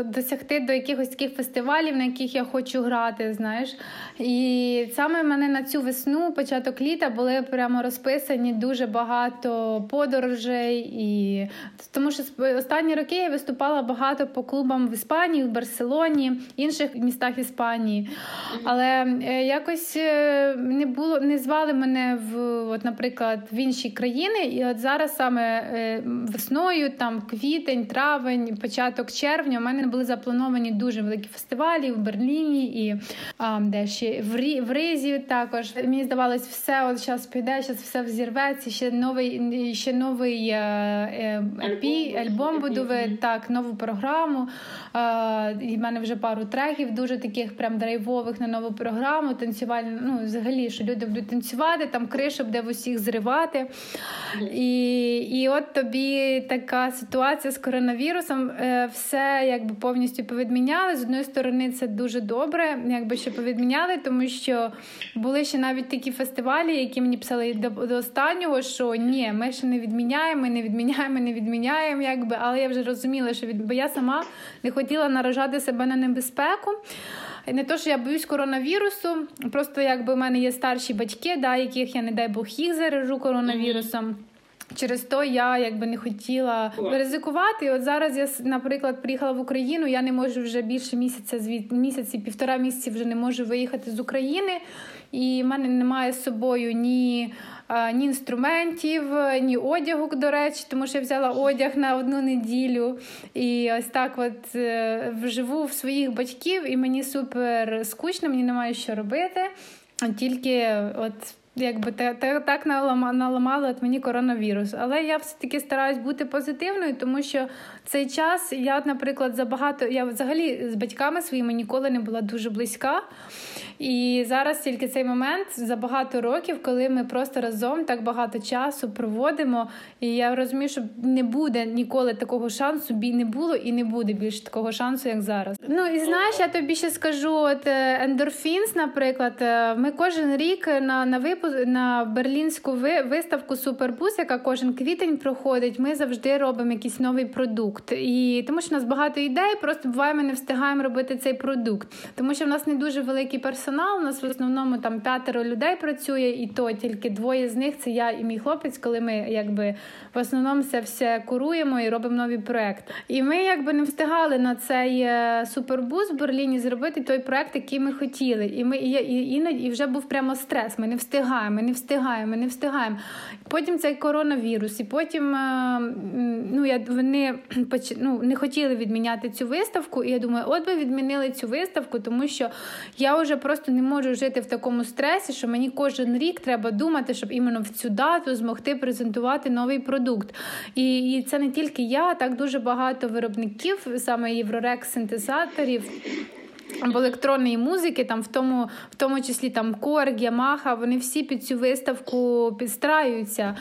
досягти до якихось таких фестивалів, на яких я хочу грати. знаєш. І саме мене на цю весну, початок літа, були прямо розписані дуже багато подорожей. І... Тому що останні роки я виступала багато по клубам в Іспанії, в Барселоні, інших містах Іспанії. Але е, якось е, не було, не звали мене в, от, наприклад, в інші країни. І от зараз саме весною, там квітень, травень, початок червня у мене були заплановані дуже великі фестивалі в Берліні і а, де ще в Рі, в Ризі також. Мені здавалось, все от зараз піде, зараз все взірветься. Ще новий ще новий е, е, альбом, альбом буду так, нову програму. Е, і в мене вже пару треків, дуже таких прям драйвових на нову програму. Танцювальну, ну взагалі, що люди будуть танцювати, там криша буде в усіх зривати. І і от тобі така ситуація з коронавірусом. Е, все якби повністю повідміняли. З одної сторони, це дуже добре, якби що повідміняли, тому що були ще навіть такі фестивалі, які мені писали до, до останнього, що ні, ми ще не відміняємо, не відміняємо, не відміняємо. Якби, але я вже розуміла, що від... бо я сама не хотіла наражати себе на небезпеку. Не то, що я боюсь коронавірусу, просто якби в мене є старші батьки, да, яких я, не дай Бог, їх заражу коронавірусом. Через то я якби не хотіла ризикувати. І От зараз я наприклад приїхала в Україну. Я не можу вже більше місяця звід місяці, півтора місяці вже не можу виїхати з України, і в мене немає з собою ні. Ні інструментів, ні одягу, до речі, тому що я взяла одяг на одну неділю. І ось так от е, живу в своїх батьків, і мені супер скучно, мені немає що робити. Тільки от Якби те так наламало от мені коронавірус. Але я все-таки стараюсь бути позитивною, тому що цей час я, наприклад, забагато я взагалі з батьками своїми ніколи не була дуже близька. І зараз тільки цей момент за багато років, коли ми просто разом так багато часу проводимо. І я розумію, що не буде ніколи такого шансу, бій не було і не буде більше такого шансу, як зараз. Ну і знаєш, я тобі ще скажу: от ендорфінс, наприклад, е, ми кожен рік на на випуск на берлінську виставку Супербус, яка кожен квітень проходить. Ми завжди робимо якийсь новий продукт. І тому що в нас багато ідей, просто буває, ми не встигаємо робити цей продукт, тому що в нас не дуже великий персонал персонал. У нас в основному там п'ятеро людей працює, і то тільки двоє з них це я і мій хлопець, коли ми якби в основному це все куруємо і робимо нові проекти. І ми якби не встигали на цей е, супербус в Берліні зробити той проект, який ми хотіли. І ми і, і, іноді і вже був прямо стрес. Ми не встигаємо, ми не встигаємо, ми не встигаємо. Потім цей коронавірус, і потім е, ну я вони ну, не хотіли відміняти цю виставку. І я думаю, от би відмінили цю виставку, тому що я вже просто не можу жити в такому стресі, що мені кожен рік треба думати, щоб іменно в цю дату змогти презентувати новий продукт. І і це не тільки я, так дуже багато виробників, саме єврорекс синтезаторів. Або електронної музики, там в тому в тому числі там Корг, Ямаха, вони всі під цю виставку підстраюються.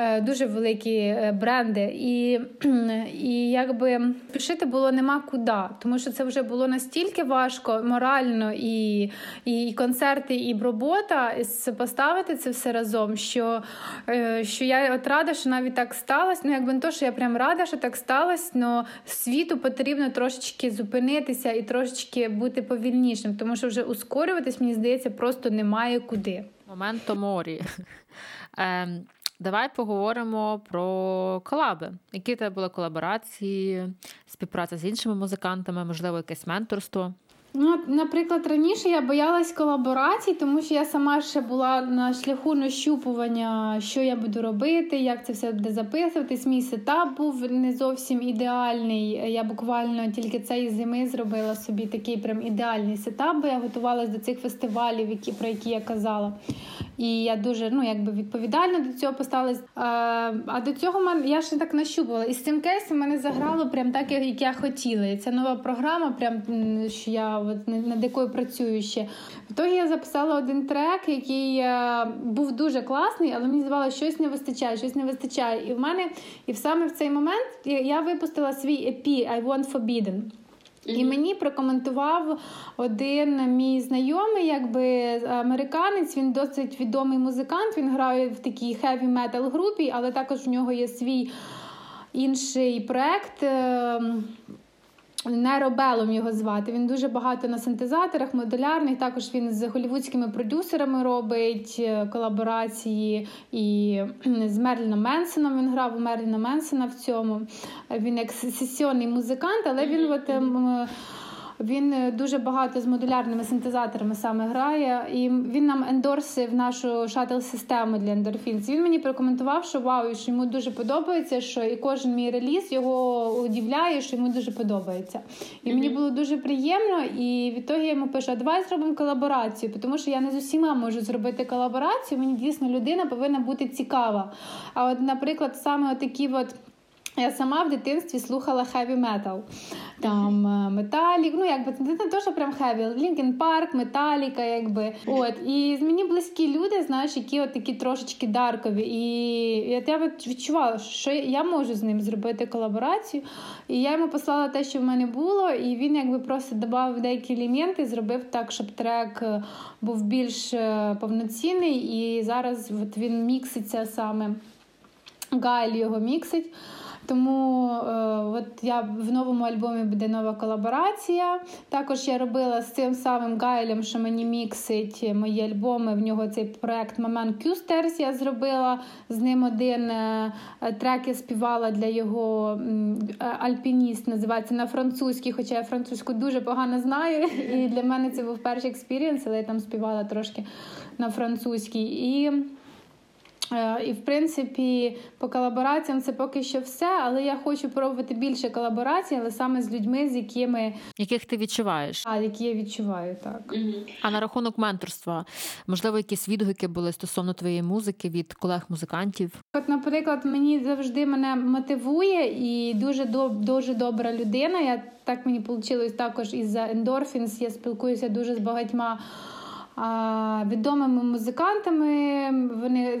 Е, дуже великі е, бренди, і [clears throat] і якби пішити було нема куди, тому що це вже було настільки важко морально і і концерти, і робота поставити це все разом. Що е, що я от рада, що навіть так сталося. Ну, якби не то, що я прям рада, що так сталося, але світу потрібно трошечки зупинитися і трошечки бути повільнішим, тому що вже ускорюватись, мені здається, просто немає куди. Моменто морі. [laughs] Давай поговоримо про колаби. Які тебе були колаборації, співпраця з іншими музикантами, можливо, якесь менторство? Ну, наприклад, раніше я боялась колаборацій, тому що я сама ще була на шляху нащупування, що я буду робити, як це все буде записуватись. Мій сетап був не зовсім ідеальний. Я буквально тільки цієї зими зробила собі такий прям ідеальний сетап, бо я готувалася до цих фестивалів, які про які я казала. і я дуже ну, якби відповідально до цього поставилась. А, а до цього я ще так нащупувала. І з цим кейсом мене заграло прям так, як я хотіла. І Це нова програма, прям що я от, над якою працюю ще. В ітогі я записала один трек, який е, був дуже класний, але мені здавалося, щось не вистачає, щось не вистачає. І в мене, і саме в цей момент я випустила свій EP I Want Forbidden. І мені прокоментував один мій знайомий, якби американець. Він досить відомий музикант. Він грає в такій хеві метал групі, але також в нього є свій інший проект. Ем, Неробелом його звати. Він дуже багато на синтезаторах, модулярних. Також він з голівудськими продюсерами робить е, колаборації. І з Мерліном Менсоном він грав у Мерліна Менсона в цьому. Він як сесійний музикант, але він от. Він е, дуже багато з модулярними синтезаторами саме грає, і він нам ендорсив нашу шатл-систему для ендорфінс. Він мені прокоментував, що вау, що йому дуже подобається, що і кожен мій реліз його удивляє, що йому дуже подобається. І mm-hmm. мені було дуже приємно. І відтоді я йому пишу: а давай зробимо колаборацію, тому що я не з усіма можу зробити колаборацію. Мені дійсно людина повинна бути цікава. А от, наприклад, саме такі от. Я сама в дитинстві слухала heavy metal. Там Металік, ну якби це не те, прям heavy, Linkin Park, Metallica, якби. От. І мені близькі люди, знаєш, які от такі трошечки dark ові. І я, я відчувала, що я можу з ним зробити колаборацію. І я йому послала те, що в мене було, і він якби просто додав деякі елементи, зробив так, щоб трек е, був більш е, повноцінний. І зараз от він мікситься саме. Гайль його міксить. Тому е, от я в новому альбомі буде нова колаборація. Також я робила з цим самим Гайлем, що мені міксить мої альбоми. В нього цей проект Мамен Кюстерс я зробила. З ним один е, трек я співала для його е, альпініст, називається на французькій, хоча я французьку дуже погано знаю. І для мене це був перший experience, але я там співала трошки на французькій. І і, в принципі, по колабораціям це поки що все, але я хочу пробувати більше колаборацій, але саме з людьми, з якими яких ти відчуваєш, а які я відчуваю, так. Угу. А на рахунок менторства, можливо, якісь відгуки були стосовно твоєї музики від колег-музикантів? От, наприклад, мені завжди мене мотивує і дуже дуже добра людина. Я так мені вийшло також із за Endorphins, Я спілкуюся дуже з багатьма відомими музикантами. Вони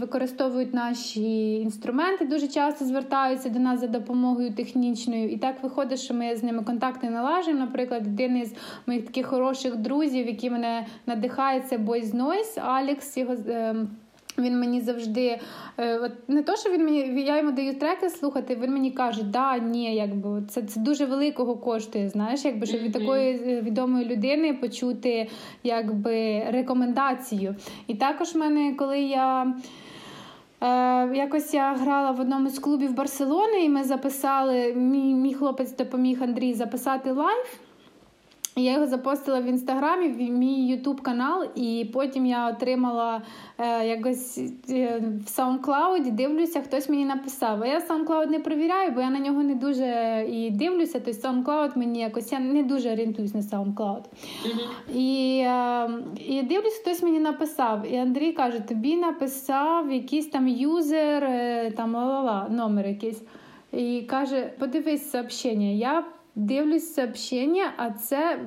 використовують наші інструменти, дуже часто звертаються до нас за допомогою технічною. І так виходить, що ми з ними контакти налажуємо. Наприклад, один із моїх таких хороших друзів, який мене надихає, це Boys Noize, Алекс. його ем, він мені завжди е, от не то, що він мені я йому даю треки слухати. Він мені каже, да, ні, якби це це дуже великого коштує. Знаєш, якби щоб від такої е, відомої людини почути якби рекомендацію. І також в мене, коли я. Е, Якось я грала в одному з клубів Барселони, і ми записали. Мій мій хлопець допоміг Андрій записати лайв. Я його запостила в інстаграмі, в мій ютуб канал, і потім я отримала е, якось е, в SoundCloud, дивлюся, хтось мені написав. А я SoundCloud не перевіряю, бо я на нього не дуже і дивлюся. Тобто SoundCloud мені якось я не дуже орієнтуюсь на SoundCloud. Mm-hmm. І е, і дивлюся, хтось мені написав. І Андрій каже: тобі написав якийсь там юзер, е, там ла-ла-ла, номер якийсь. І каже: подивись сообщення. Я Дивлюсь сообщення, а це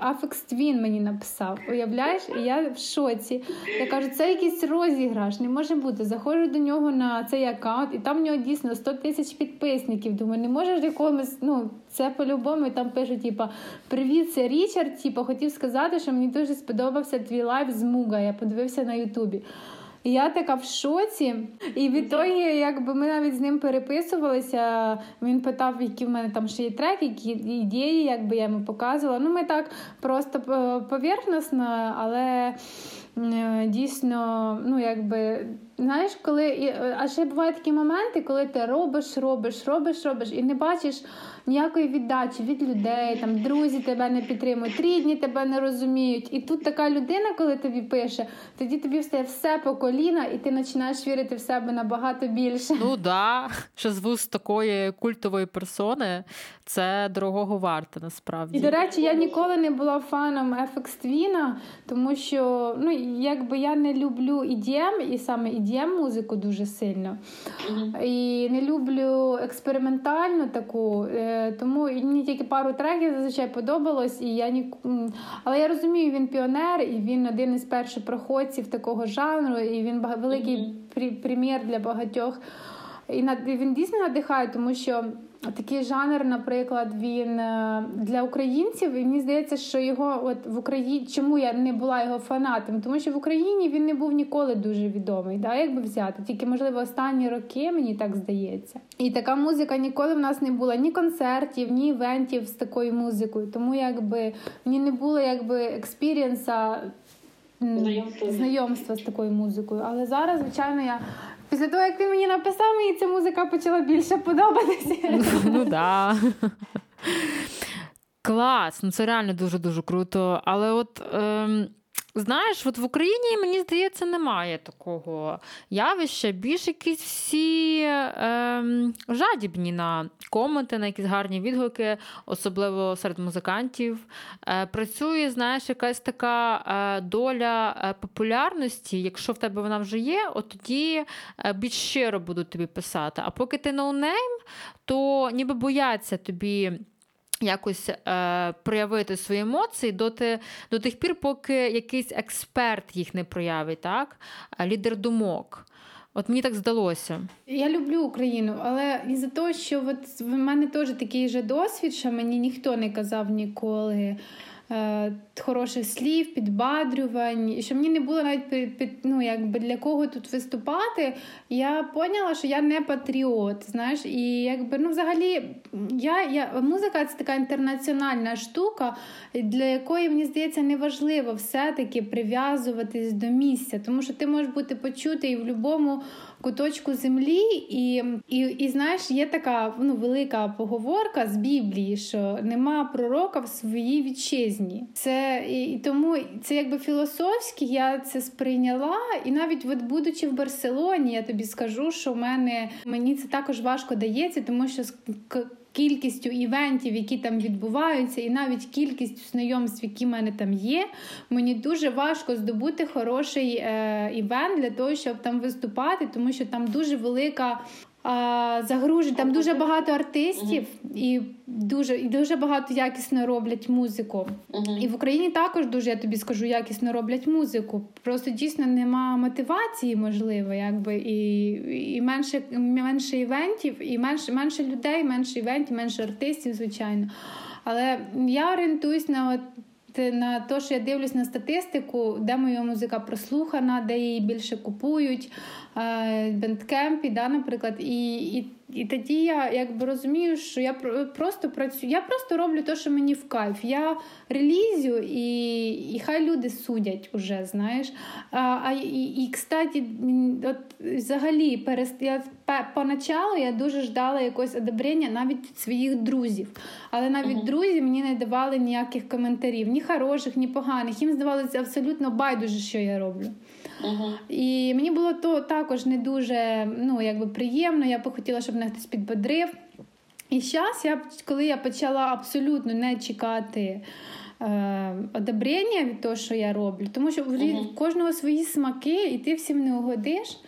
Aphex Twin мені написав. Уявляєш? І я в шоці. Я кажу, це якийсь розіграш, не може бути. Заходжу до нього на цей аккаунт, і там в нього дійсно 100 тисяч підписників. Думаю, не може якомусь, ну це по-любому. І там пишуть, типа, привіт, це Річард. Типа, хотів сказати, що мені дуже сподобався твій лайв з Moog а. Я подивився на Ютубі. Я така в шоці. І відтоді, якби ми навіть з ним переписувалися, він питав, які в мене там ще є треки, які ідеї, якби я йому показувала. Ну, ми так просто поверхносно, але дійсно, ну якби Знаєш, коли а ще бувають такі моменти, коли ти робиш, робиш, робиш, робиш, і не бачиш ніякої віддачі від людей, там друзі тебе не підтримують, рідні тебе не розуміють. І тут така людина, коли тобі пише, тоді тобі встає все по коліна, і ти починаєш вірити в себе набагато більше. Ну да, що з вуст такої культової персони це дорогого варте насправді. І до речі, я ніколи не була фаном FX Twin, тому що ну якби я не люблю EDM, і саме EDM музику дуже сильно. Mm-hmm. І не люблю експериментальну таку. Е, тому мені тільки пару треків зазвичай подобалось, і я ні... але я розумію, він піонер, і він один із перших проходців такого жанру, і він великий mm-hmm. примір для багатьох. І він дійсно надихає, тому що такий жанр, наприклад, він е, для українців, і мені здається, що його от в Україні чому я не була його фанатом? Тому що в Україні він не був ніколи дуже відомий, да, як би взяти. Тільки, можливо, останні роки, мені так здається. І така музика ніколи в нас не була ні концертів, ні івентів з такою музикою. Тому якби мені не було якби experience а. Знайомства з такою музикою, але зараз, звичайно, я Після того, як ти мені написав, мені ця музика почала більше подобатися. [laughs] Ну да. Клас, ну це реально дуже-дуже круто. Але от ем, Знаєш, от в Україні, мені здається, немає такого явища. Більш якісь всі ем, жадібні на коменти, на якісь гарні відгуки, особливо серед музикантів. Е, Працює, знаєш, якась така е, доля е, популярності. Якщо в тебе вона вже є, от тоді е, більш щиро будуть тобі писати. А поки ти no name, то ніби бояться тобі якось е, проявити свої емоції доти, до тих пір, поки якийсь експерт їх не проявить, так? лідер думок. От мені так здалося. Я люблю Україну, але із за того, що от в мене теж такий же досвід, що мені ніхто не казав ніколи. Е, хороших слів, підбадрювань, і що мені не було навіть під, під, ну, якби для кого тут виступати. Я поняла, що я не патріот. знаєш, І якби ну, взагалі я, я, музика це така інтернаціональна штука, для якої, мені здається, неважливо все-таки прив'язуватись до місця, тому що ти можеш бути почутий в будь-якому куточку землі, і і, і знаєш, є така ну, велика поговорка з Біблії, що нема пророка в своїй вітчизні. Це і, тому це якби філософськи я це сприйняла. І навіть от будучи в Барселоні, я тобі скажу, що в мене мені це також важко дається, тому що кількістю івентів, які там відбуваються, і навіть кількістю знайомств, які в мене там є, мені дуже важко здобути хороший е, івент для того, щоб там виступати, тому що там дуже велика загружень. Там дуже багато артистів і дуже і дуже багато якісно роблять музику. І в Україні також дуже я тобі скажу, якісно роблять музику. Просто дійсно нема мотивації, можливо, якби і і менше менше івентів, і менше менше людей, менше івентів, менше артистів, звичайно. Але я орієнтуюсь на от на те, що я дивлюсь на статистику, де моя музика прослухана, де її більше купують, бендкемпі, да, наприклад. І і, і тоді я якби розумію, що я просто працюю, я просто роблю те, що мені в кайф. Я релізю, і і хай люди судять уже, знаєш. А, а І, і кстати, от взагалі, перест... я поначалу я дуже ждала якогось одобрення навіть від своїх друзів. Але навіть uh-huh. друзі мені не давали ніяких коментарів, ні хороших, ні поганих. Їм здавалося абсолютно байдуже, що я роблю. І мені було то також не дуже ну, якби приємно. Я б хотіла, щоб мене хтось підбодрив. І зараз, я, коли я почала абсолютно не чекати е, одобрення від того, що я роблю, тому що uh-huh. в кожного свої смаки, і ти всім не угодиш.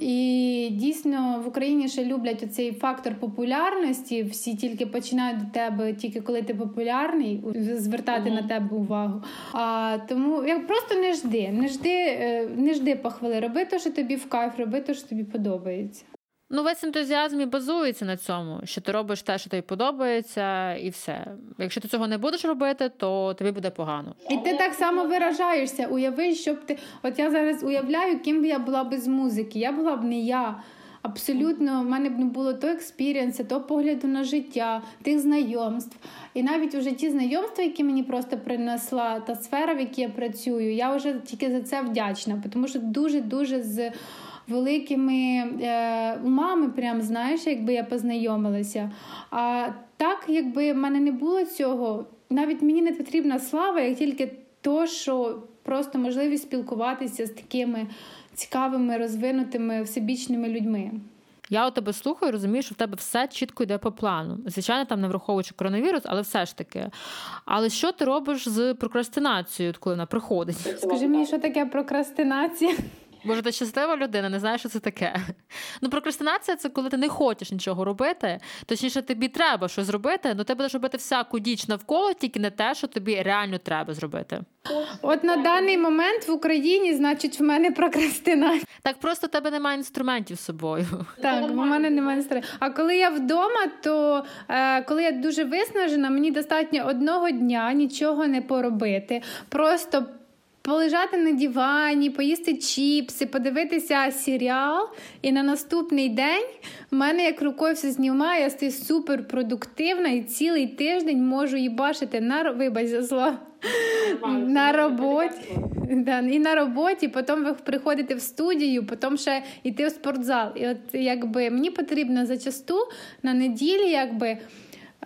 І дійсно в Україні ще люблять оцей фактор популярності. Всі тільки починають до тебе, тільки коли ти популярний, звертати mm-hmm. на тебе увагу. А тому як просто не жди, не жди, е, не жди похвали. Роби те, що тобі в кайф, роби те, що тобі подобається. Ну, весь ентузіазм і базується на цьому, що ти робиш те, що тобі подобається, і все. Якщо ти цього не будеш робити, то тобі буде погано. І ти так само виражаєшся. Уяви, щоб ти. От я зараз уявляю, ким би я була без музики. Я була б не я. Абсолютно, в мене б не було то експіріенсу, то погляду на життя, тих знайомств. І навіть уже ті знайомства, які мені просто принесла та сфера, в якій я працюю, я вже тільки за це вдячна, тому що дуже-дуже з великими е, умами, прям знаєш, якби я познайомилася. А так, якби в мене не було цього, навіть мені не потрібна слава, як тільки то, що просто можливість спілкуватися з такими цікавими, розвинутими всебічними людьми. Я у тебе слухаю, розумію, що в тебе все чітко йде по плану. Звичайно, там не враховуючи коронавірус, але все ж таки. Але що ти робиш з прокрастинацією, коли вона приходить? Скажи мені, що таке прокрастинація? Може, ти щаслива людина, не знаєш, що це таке. Ну, прокрастинація це коли ти не хочеш нічого робити. Точніше, тобі треба щось зробити, але ти будеш робити всяку діч навколо, тільки не те, що тобі реально треба зробити. От на даний момент в Україні, значить, в мене прокрастинація. Так просто в тебе немає інструментів з собою. Так, в мене немає інструментів. А коли я вдома, то е, коли я дуже виснажена, мені достатньо одного дня нічого не поробити. Просто полежати на дивані, поїсти чіпси, подивитися серіал, і на наступний день в мене як рукою все знімає, я стаю суперпродуктивна і цілий тиждень можу їбашити на вибач зла. На роботі да, і на роботі, потім ви приходите в студію, потім ще йти в спортзал. І от якби мені потрібно зачасту на неділі, якби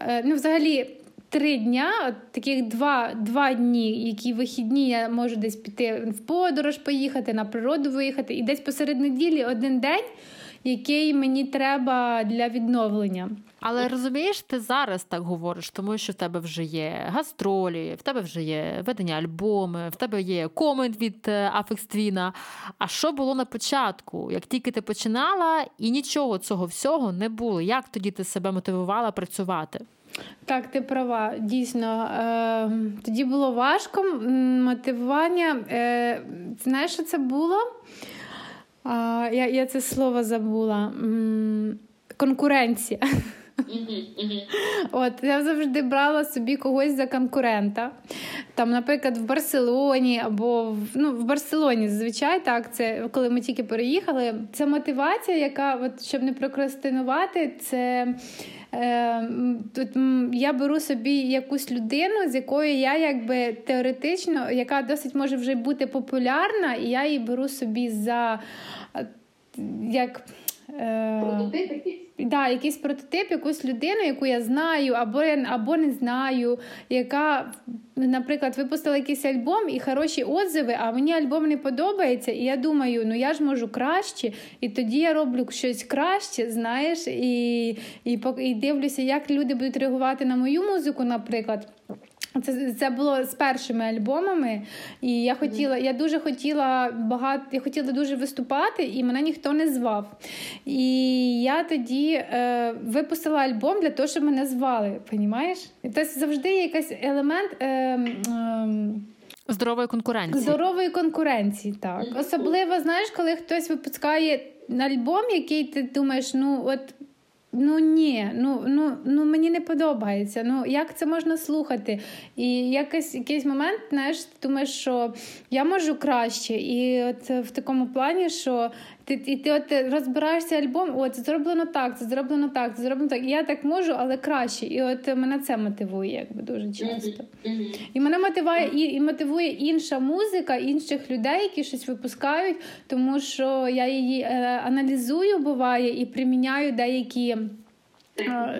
е, ну, взагалі три дня, от таких два два дні, які вихідні, я можу десь піти в подорож, поїхати, на природу виїхати, і десь посеред неділі один день, який мені треба для відновлення. Але розумієш, ти зараз так говориш, тому що в тебе вже є гастролі, в тебе вже є ведення альбоми, в тебе є комент від Афекс Твіна. А що було на початку? Як тільки ти починала, і нічого цього всього не було. Як тоді ти себе мотивувала працювати? Так, ти права, дійсно. Е, Тоді було важко мотивування. Е, Знаєш, що це було? Е, я я це слово забула. Конкуренція. От я завжди брала собі когось за конкурента. Там, наприклад, в Барселоні або в, ну, в Барселоні зазвичай так. Це коли ми тільки переїхали. Це мотивація, яка, от, щоб не прокрастинувати, це. Е, тут я беру собі якусь людину, з якою я якби теоретично, яка досить може вже бути популярна, і я її беру собі за як. Е, Прототип якийсь? Да, якийсь прототип, якусь людину, яку я знаю, або або не знаю, яка, наприклад, випустила якийсь альбом і хороші отзиви, а мені альбом не подобається. І я думаю, ну я ж можу краще, і тоді я роблю щось краще, знаєш, і, і, і дивлюся, як люди будуть реагувати на мою музику, наприклад. Це це було з першими альбомами, і я хотіла, я дуже хотіла багато, я хотіла дуже виступати, і мене ніхто не звав. І я тоді е, випустила альбом для того, щоб мене звали. Понімаєш? Тобто завжди є якийсь елемент. Е, е, Здорової конкуренції. Здорової конкуренції, так. Особливо, знаєш, коли хтось випускає альбом, який ти думаєш, ну от Ну ні, ну ну ну мені не подобається. Ну як це можна слухати? І якийсь якийсь момент, знаєш, ти думаєш, що я можу краще, і от в такому плані, що ти і ти от розбираєшся альбом, о, це зроблено так, це зроблено так, це зроблено так. І я так можу, але краще. І от мене це мотивує, якби дуже часто. І мене мотивує і, і мотивує інша музика, інших людей, які щось випускають, тому що я її е, аналізую, буває, і приміняю деякі.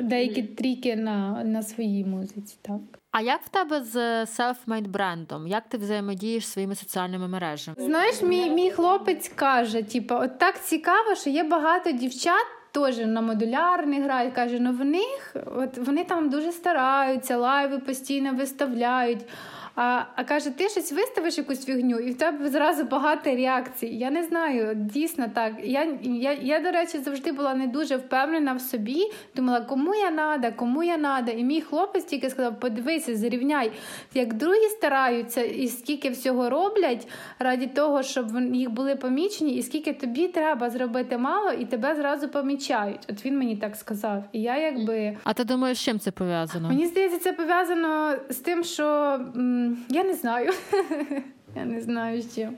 Деякі тріки на на своїй музиці, так. А як в тебе з self-made брендом? Як ти взаємодієш своїми соціальними мережами? Знаєш, мій мій хлопець каже: типу, от так цікаво, що є багато дівчат. Теж на модулярний грають, каже, ну в них от вони там дуже стараються, лайви постійно виставляють. А а каже, ти щось виставиш якусь фігню, і в тебе зразу багато реакцій. Я не знаю, дійсно так. Я, я, я, до речі, завжди була не дуже впевнена в собі. Думала, кому я надо, кому я надо. І мій хлопець тільки сказав: подивися, зрівняй, як другі стараються, і скільки всього роблять раді того, щоб їх були помічені, і скільки тобі треба зробити мало, і тебе зразу помічають. От він мені так сказав. І я якби. А ти думаєш, з чим це пов'язано? Мені здається, це пов'язано з тим, що. Я не знаю. [laughs] Я не знаю з чим.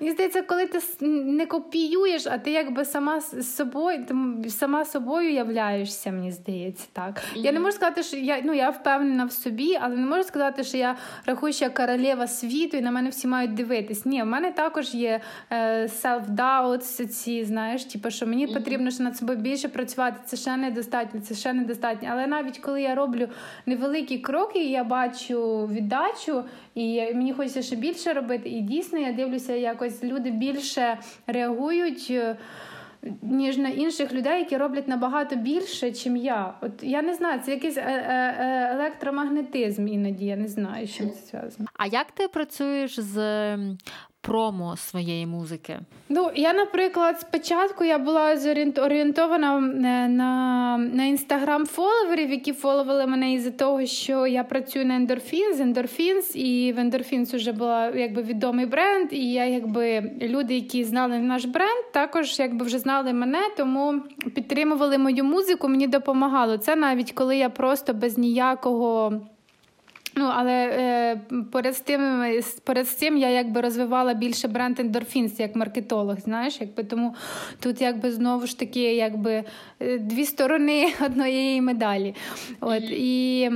Мені здається, коли ти не копіюєш, а ти якби сама з собою ти сама собою являєшся, мені здається, так. Mm-hmm. Я не можу сказати, що я ну, я впевнена в собі, але не можу сказати, що я рахую, що я королева світу і на мене всі мають дивитись. Ні, в мене також є е, self-doubt, ці, знаєш, типу, що мені mm-hmm. потрібно ще над собою більше працювати. Це ще недостатньо, це ще недостатньо. Але навіть коли я роблю невеликі кроки, я бачу віддачу, і мені хочеться ще більше робити. І дійсно я дивлюся, якось люди більше реагують. Е, ніж на інших людей, які роблять набагато більше, чим я. От я не знаю, це якийсь е, е, електромагнетизм іноді. Я не знаю, з чим це зв'язано. А як ти працюєш з промо своєї музики? Ну, я, наприклад, спочатку я була орієнтована е, на на інстаграм фоловерів, які фоловили мене із-за того, що я працюю на Endorphins, Endorphins, і в Endorphins вже була якби відомий бренд. І я, якби люди, які знали наш бренд, також якби вже знали мене, тому підтримували мою музику. Мені допомагало це навіть коли я просто без ніякого. Ну, але е, поряд з тим, поряд з цим я якби розвивала більше бренд ендорфінс як маркетолог, знаєш, якби тому тут якби знову ж таки якби е, дві сторони [laughs] однієї медалі. От, І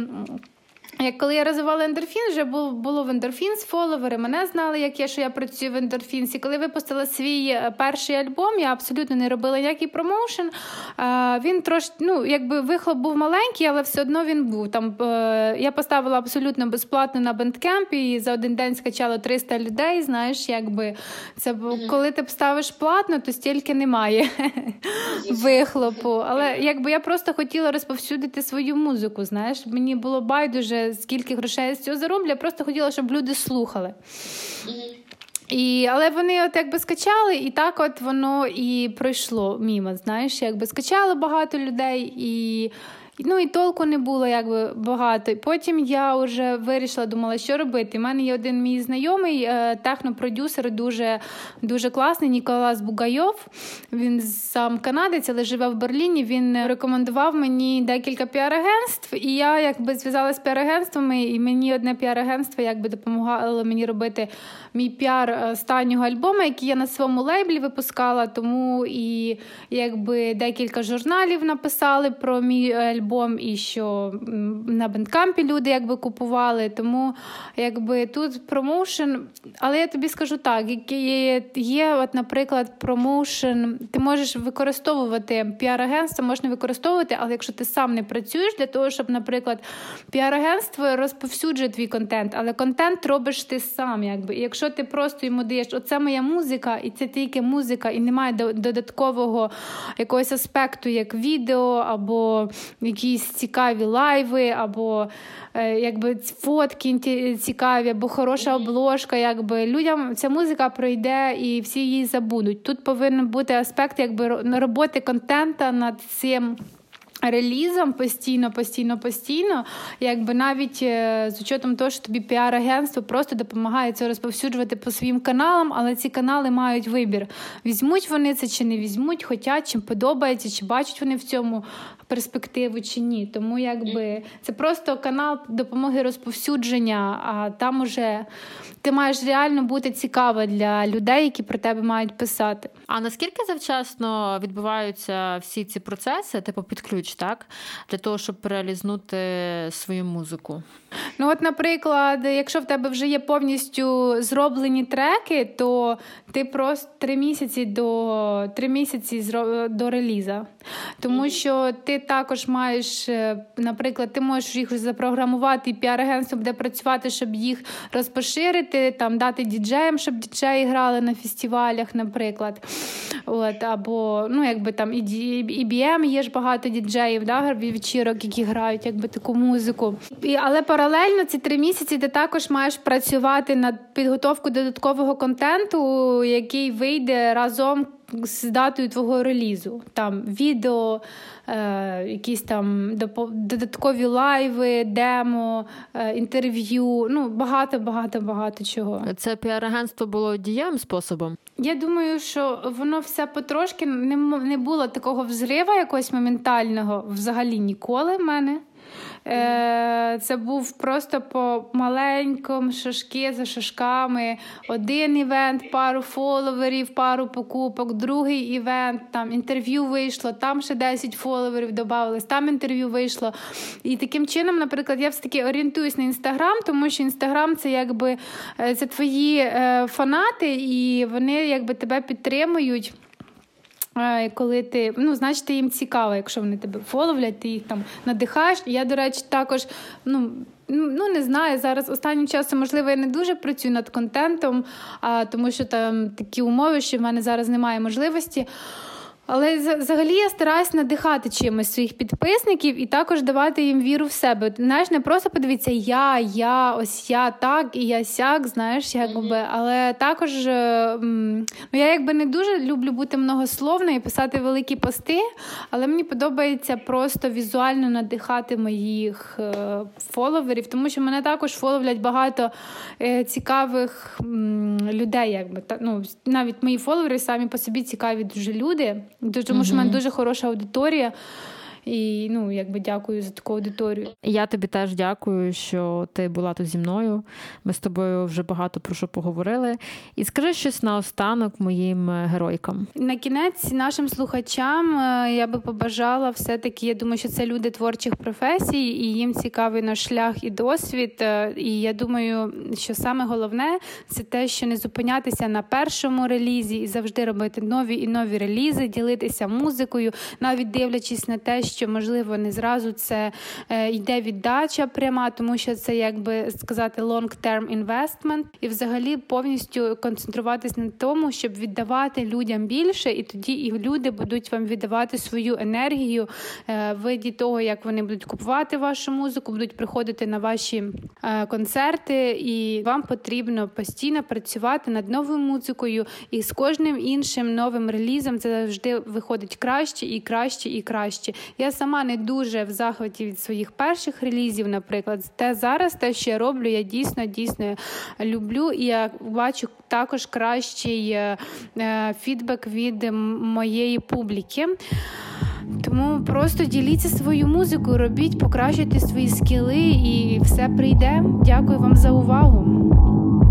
як коли я розвивала ендорфін, вже було, було в ендорфінс фоловери, мене знали, як я, що я працюю в ендорфінсі. Коли випустила свій е, перший альбом, я абсолютно не робила ніякий promotion. Він трошки, ну, якби вихлоп був маленький, але все одно він був. Там е, Я поставила абсолютно безплатно на бендкемпі, і за один день скачало 300 людей. Знаєш, якби це коли ти ставиш платно, то стільки немає вихлопу. Але якби я просто хотіла розповсюдити свою музику. Знаєш, мені було байдуже скільки грошей я з цього зароблю. Я просто хотіла, щоб люди слухали. І, Але вони от якби скачали, і так от воно і пройшло мімо. Знаєш, якби скачало багато людей, і Ну і толку не було якби багато. Потім я вже вирішила, думала, що робити. У мене є один мій знайомий е, технопродюсер, дуже дуже класний Ніколас Бугайов. Він сам канадець, але живе в Берліні. Він рекомендував мені декілька піар-агентств, і я якби зв'язалася з піар-агентствами, і мені одне піар-агентство якби допомагало мені робити мій піар останнього альбому, який я на своєму лейблі випускала. Тому і якби декілька журналів написали про мій альбом альбом, і що на бендкампі люди якби купували. Тому якби тут промоушен. Але я тобі скажу так: є, є от, наприклад, промоушен, ти можеш використовувати піар-агентство, можна використовувати, але якщо ти сам не працюєш для того, щоб, наприклад, піар-агентство розповсюджує твій контент, але контент робиш ти сам. якби. І якщо ти просто йому даєш, оце моя музика, і це тільки музика, і немає додаткового якогось аспекту, як відео або якісь цікаві лайви, або е, якби фотки цікаві, або хороша обложка. Якби Людям ця музика пройде і всі її забудуть. Тут повинен бути аспект якби роботи контента над цим. Релізом постійно, постійно, постійно, якби навіть е, з учетом того, що тобі піар-агентство просто допомагає це розповсюджувати по своїм каналам, але ці канали мають вибір: візьмуть вони це чи не візьмуть, хочуть, чим подобається, чи бачать вони в цьому перспективу чи ні. Тому якби це просто канал допомоги розповсюдження, а там уже ти маєш реально бути цікава для людей, які про тебе мають писати. А наскільки завчасно відбуваються всі ці процеси, типу під ключ, так? Для того, щоб реалізнути свою музику? Ну, от, наприклад, якщо в тебе вже є повністю зроблені треки, то ти просто три місяці до три місяці до реліза. Тому що ти також маєш, е, наприклад, ти можеш їх запрограмувати, піар-агентство буде працювати, щоб їх розпоширити, там дати діджеям, щоб діджеї грали на фестивалях, наприклад. От, Або ну, якби там EBM, є ж багато діджеїв, да, вечірок, які грають якби таку музику. І, Але паралельно ці три місяці ти також маєш працювати над підготовкою додаткового контенту, який вийде разом з датою твого релізу. Там відео, е, якісь там додаткові лайви, демо, е, інтерв'ю. Ну, багато, багато, багато чого. Це піар-агентство було дієвим способом? Я думаю, що воно все потрошки не не було такого взрива якогось моментального взагалі ніколи в мене. Е, це був просто по маленькому шашки за шашками. Один івент, пару фоловерів, пару покупок, другий івент, там інтерв'ю вийшло, там ще 10 фоловерів додавалось, там інтерв'ю вийшло. І таким чином, наприклад, я все таки орієнтуюсь на інстаграм, тому що інстаграм це якби е, це твої е, фанати, і вони якби тебе підтримують. Коли ти, ну, значить, ти їм цікаво, якщо вони тебе фоловлять, ти їх там надихаєш. Я, до речі, також ну, ну не знаю, зараз останнім часом, можливо, я не дуже працюю над контентом, а, тому що там такі умови, що в мене зараз немає можливості. Але взагалі я стараюсь надихати чимось своїх підписників і також давати їм віру в себе. Знаєш, не просто подивіться, я, я, ось я так і я сяк, знаєш, якби. Але також е, ну, я якби не дуже люблю бути многословною і писати великі пости, але мені подобається просто візуально надихати моїх е, фоловерів, тому що мене також фоловлять багато е, цікавих людей. Якби ну, навіть мої фоловери самі по собі цікаві дуже люди. Тому що в мене дуже хороша аудиторія. І ну, якби дякую за таку аудиторію. Я тобі теж дякую, що ти була тут зі мною. Ми з тобою вже багато про що поговорили. І скажи щось наостанок моїм е, геройкам. На кінець нашим слухачам е, я би побажала все-таки. Я думаю, що це люди творчих професій, і їм цікавий наш шлях і досвід. Е, і я думаю, що саме головне це те, що не зупинятися на першому релізі і завжди робити нові і нові релізи, ділитися музикою, навіть дивлячись на те, що можливо не зразу це е, йде віддача пряма, тому що це якби сказати long-term investment, і взагалі повністю концентруватись на тому, щоб віддавати людям більше, і тоді і люди будуть вам віддавати свою енергію е, в виді того, як вони будуть купувати вашу музику, будуть приходити на ваші е, концерти, і вам потрібно постійно працювати над новою музикою, і з кожним іншим новим релізом. Це завжди виходить краще і краще і краще. Я сама не дуже в захваті від своїх перших релізів, наприклад, те зараз те, що я роблю, я дійсно дійсно люблю, і я бачу також кращий е, е, фідбек від моєї публіки. Тому просто діліться свою музикою, робіть, покращуйте свої скіли, і все прийде. Дякую вам за увагу.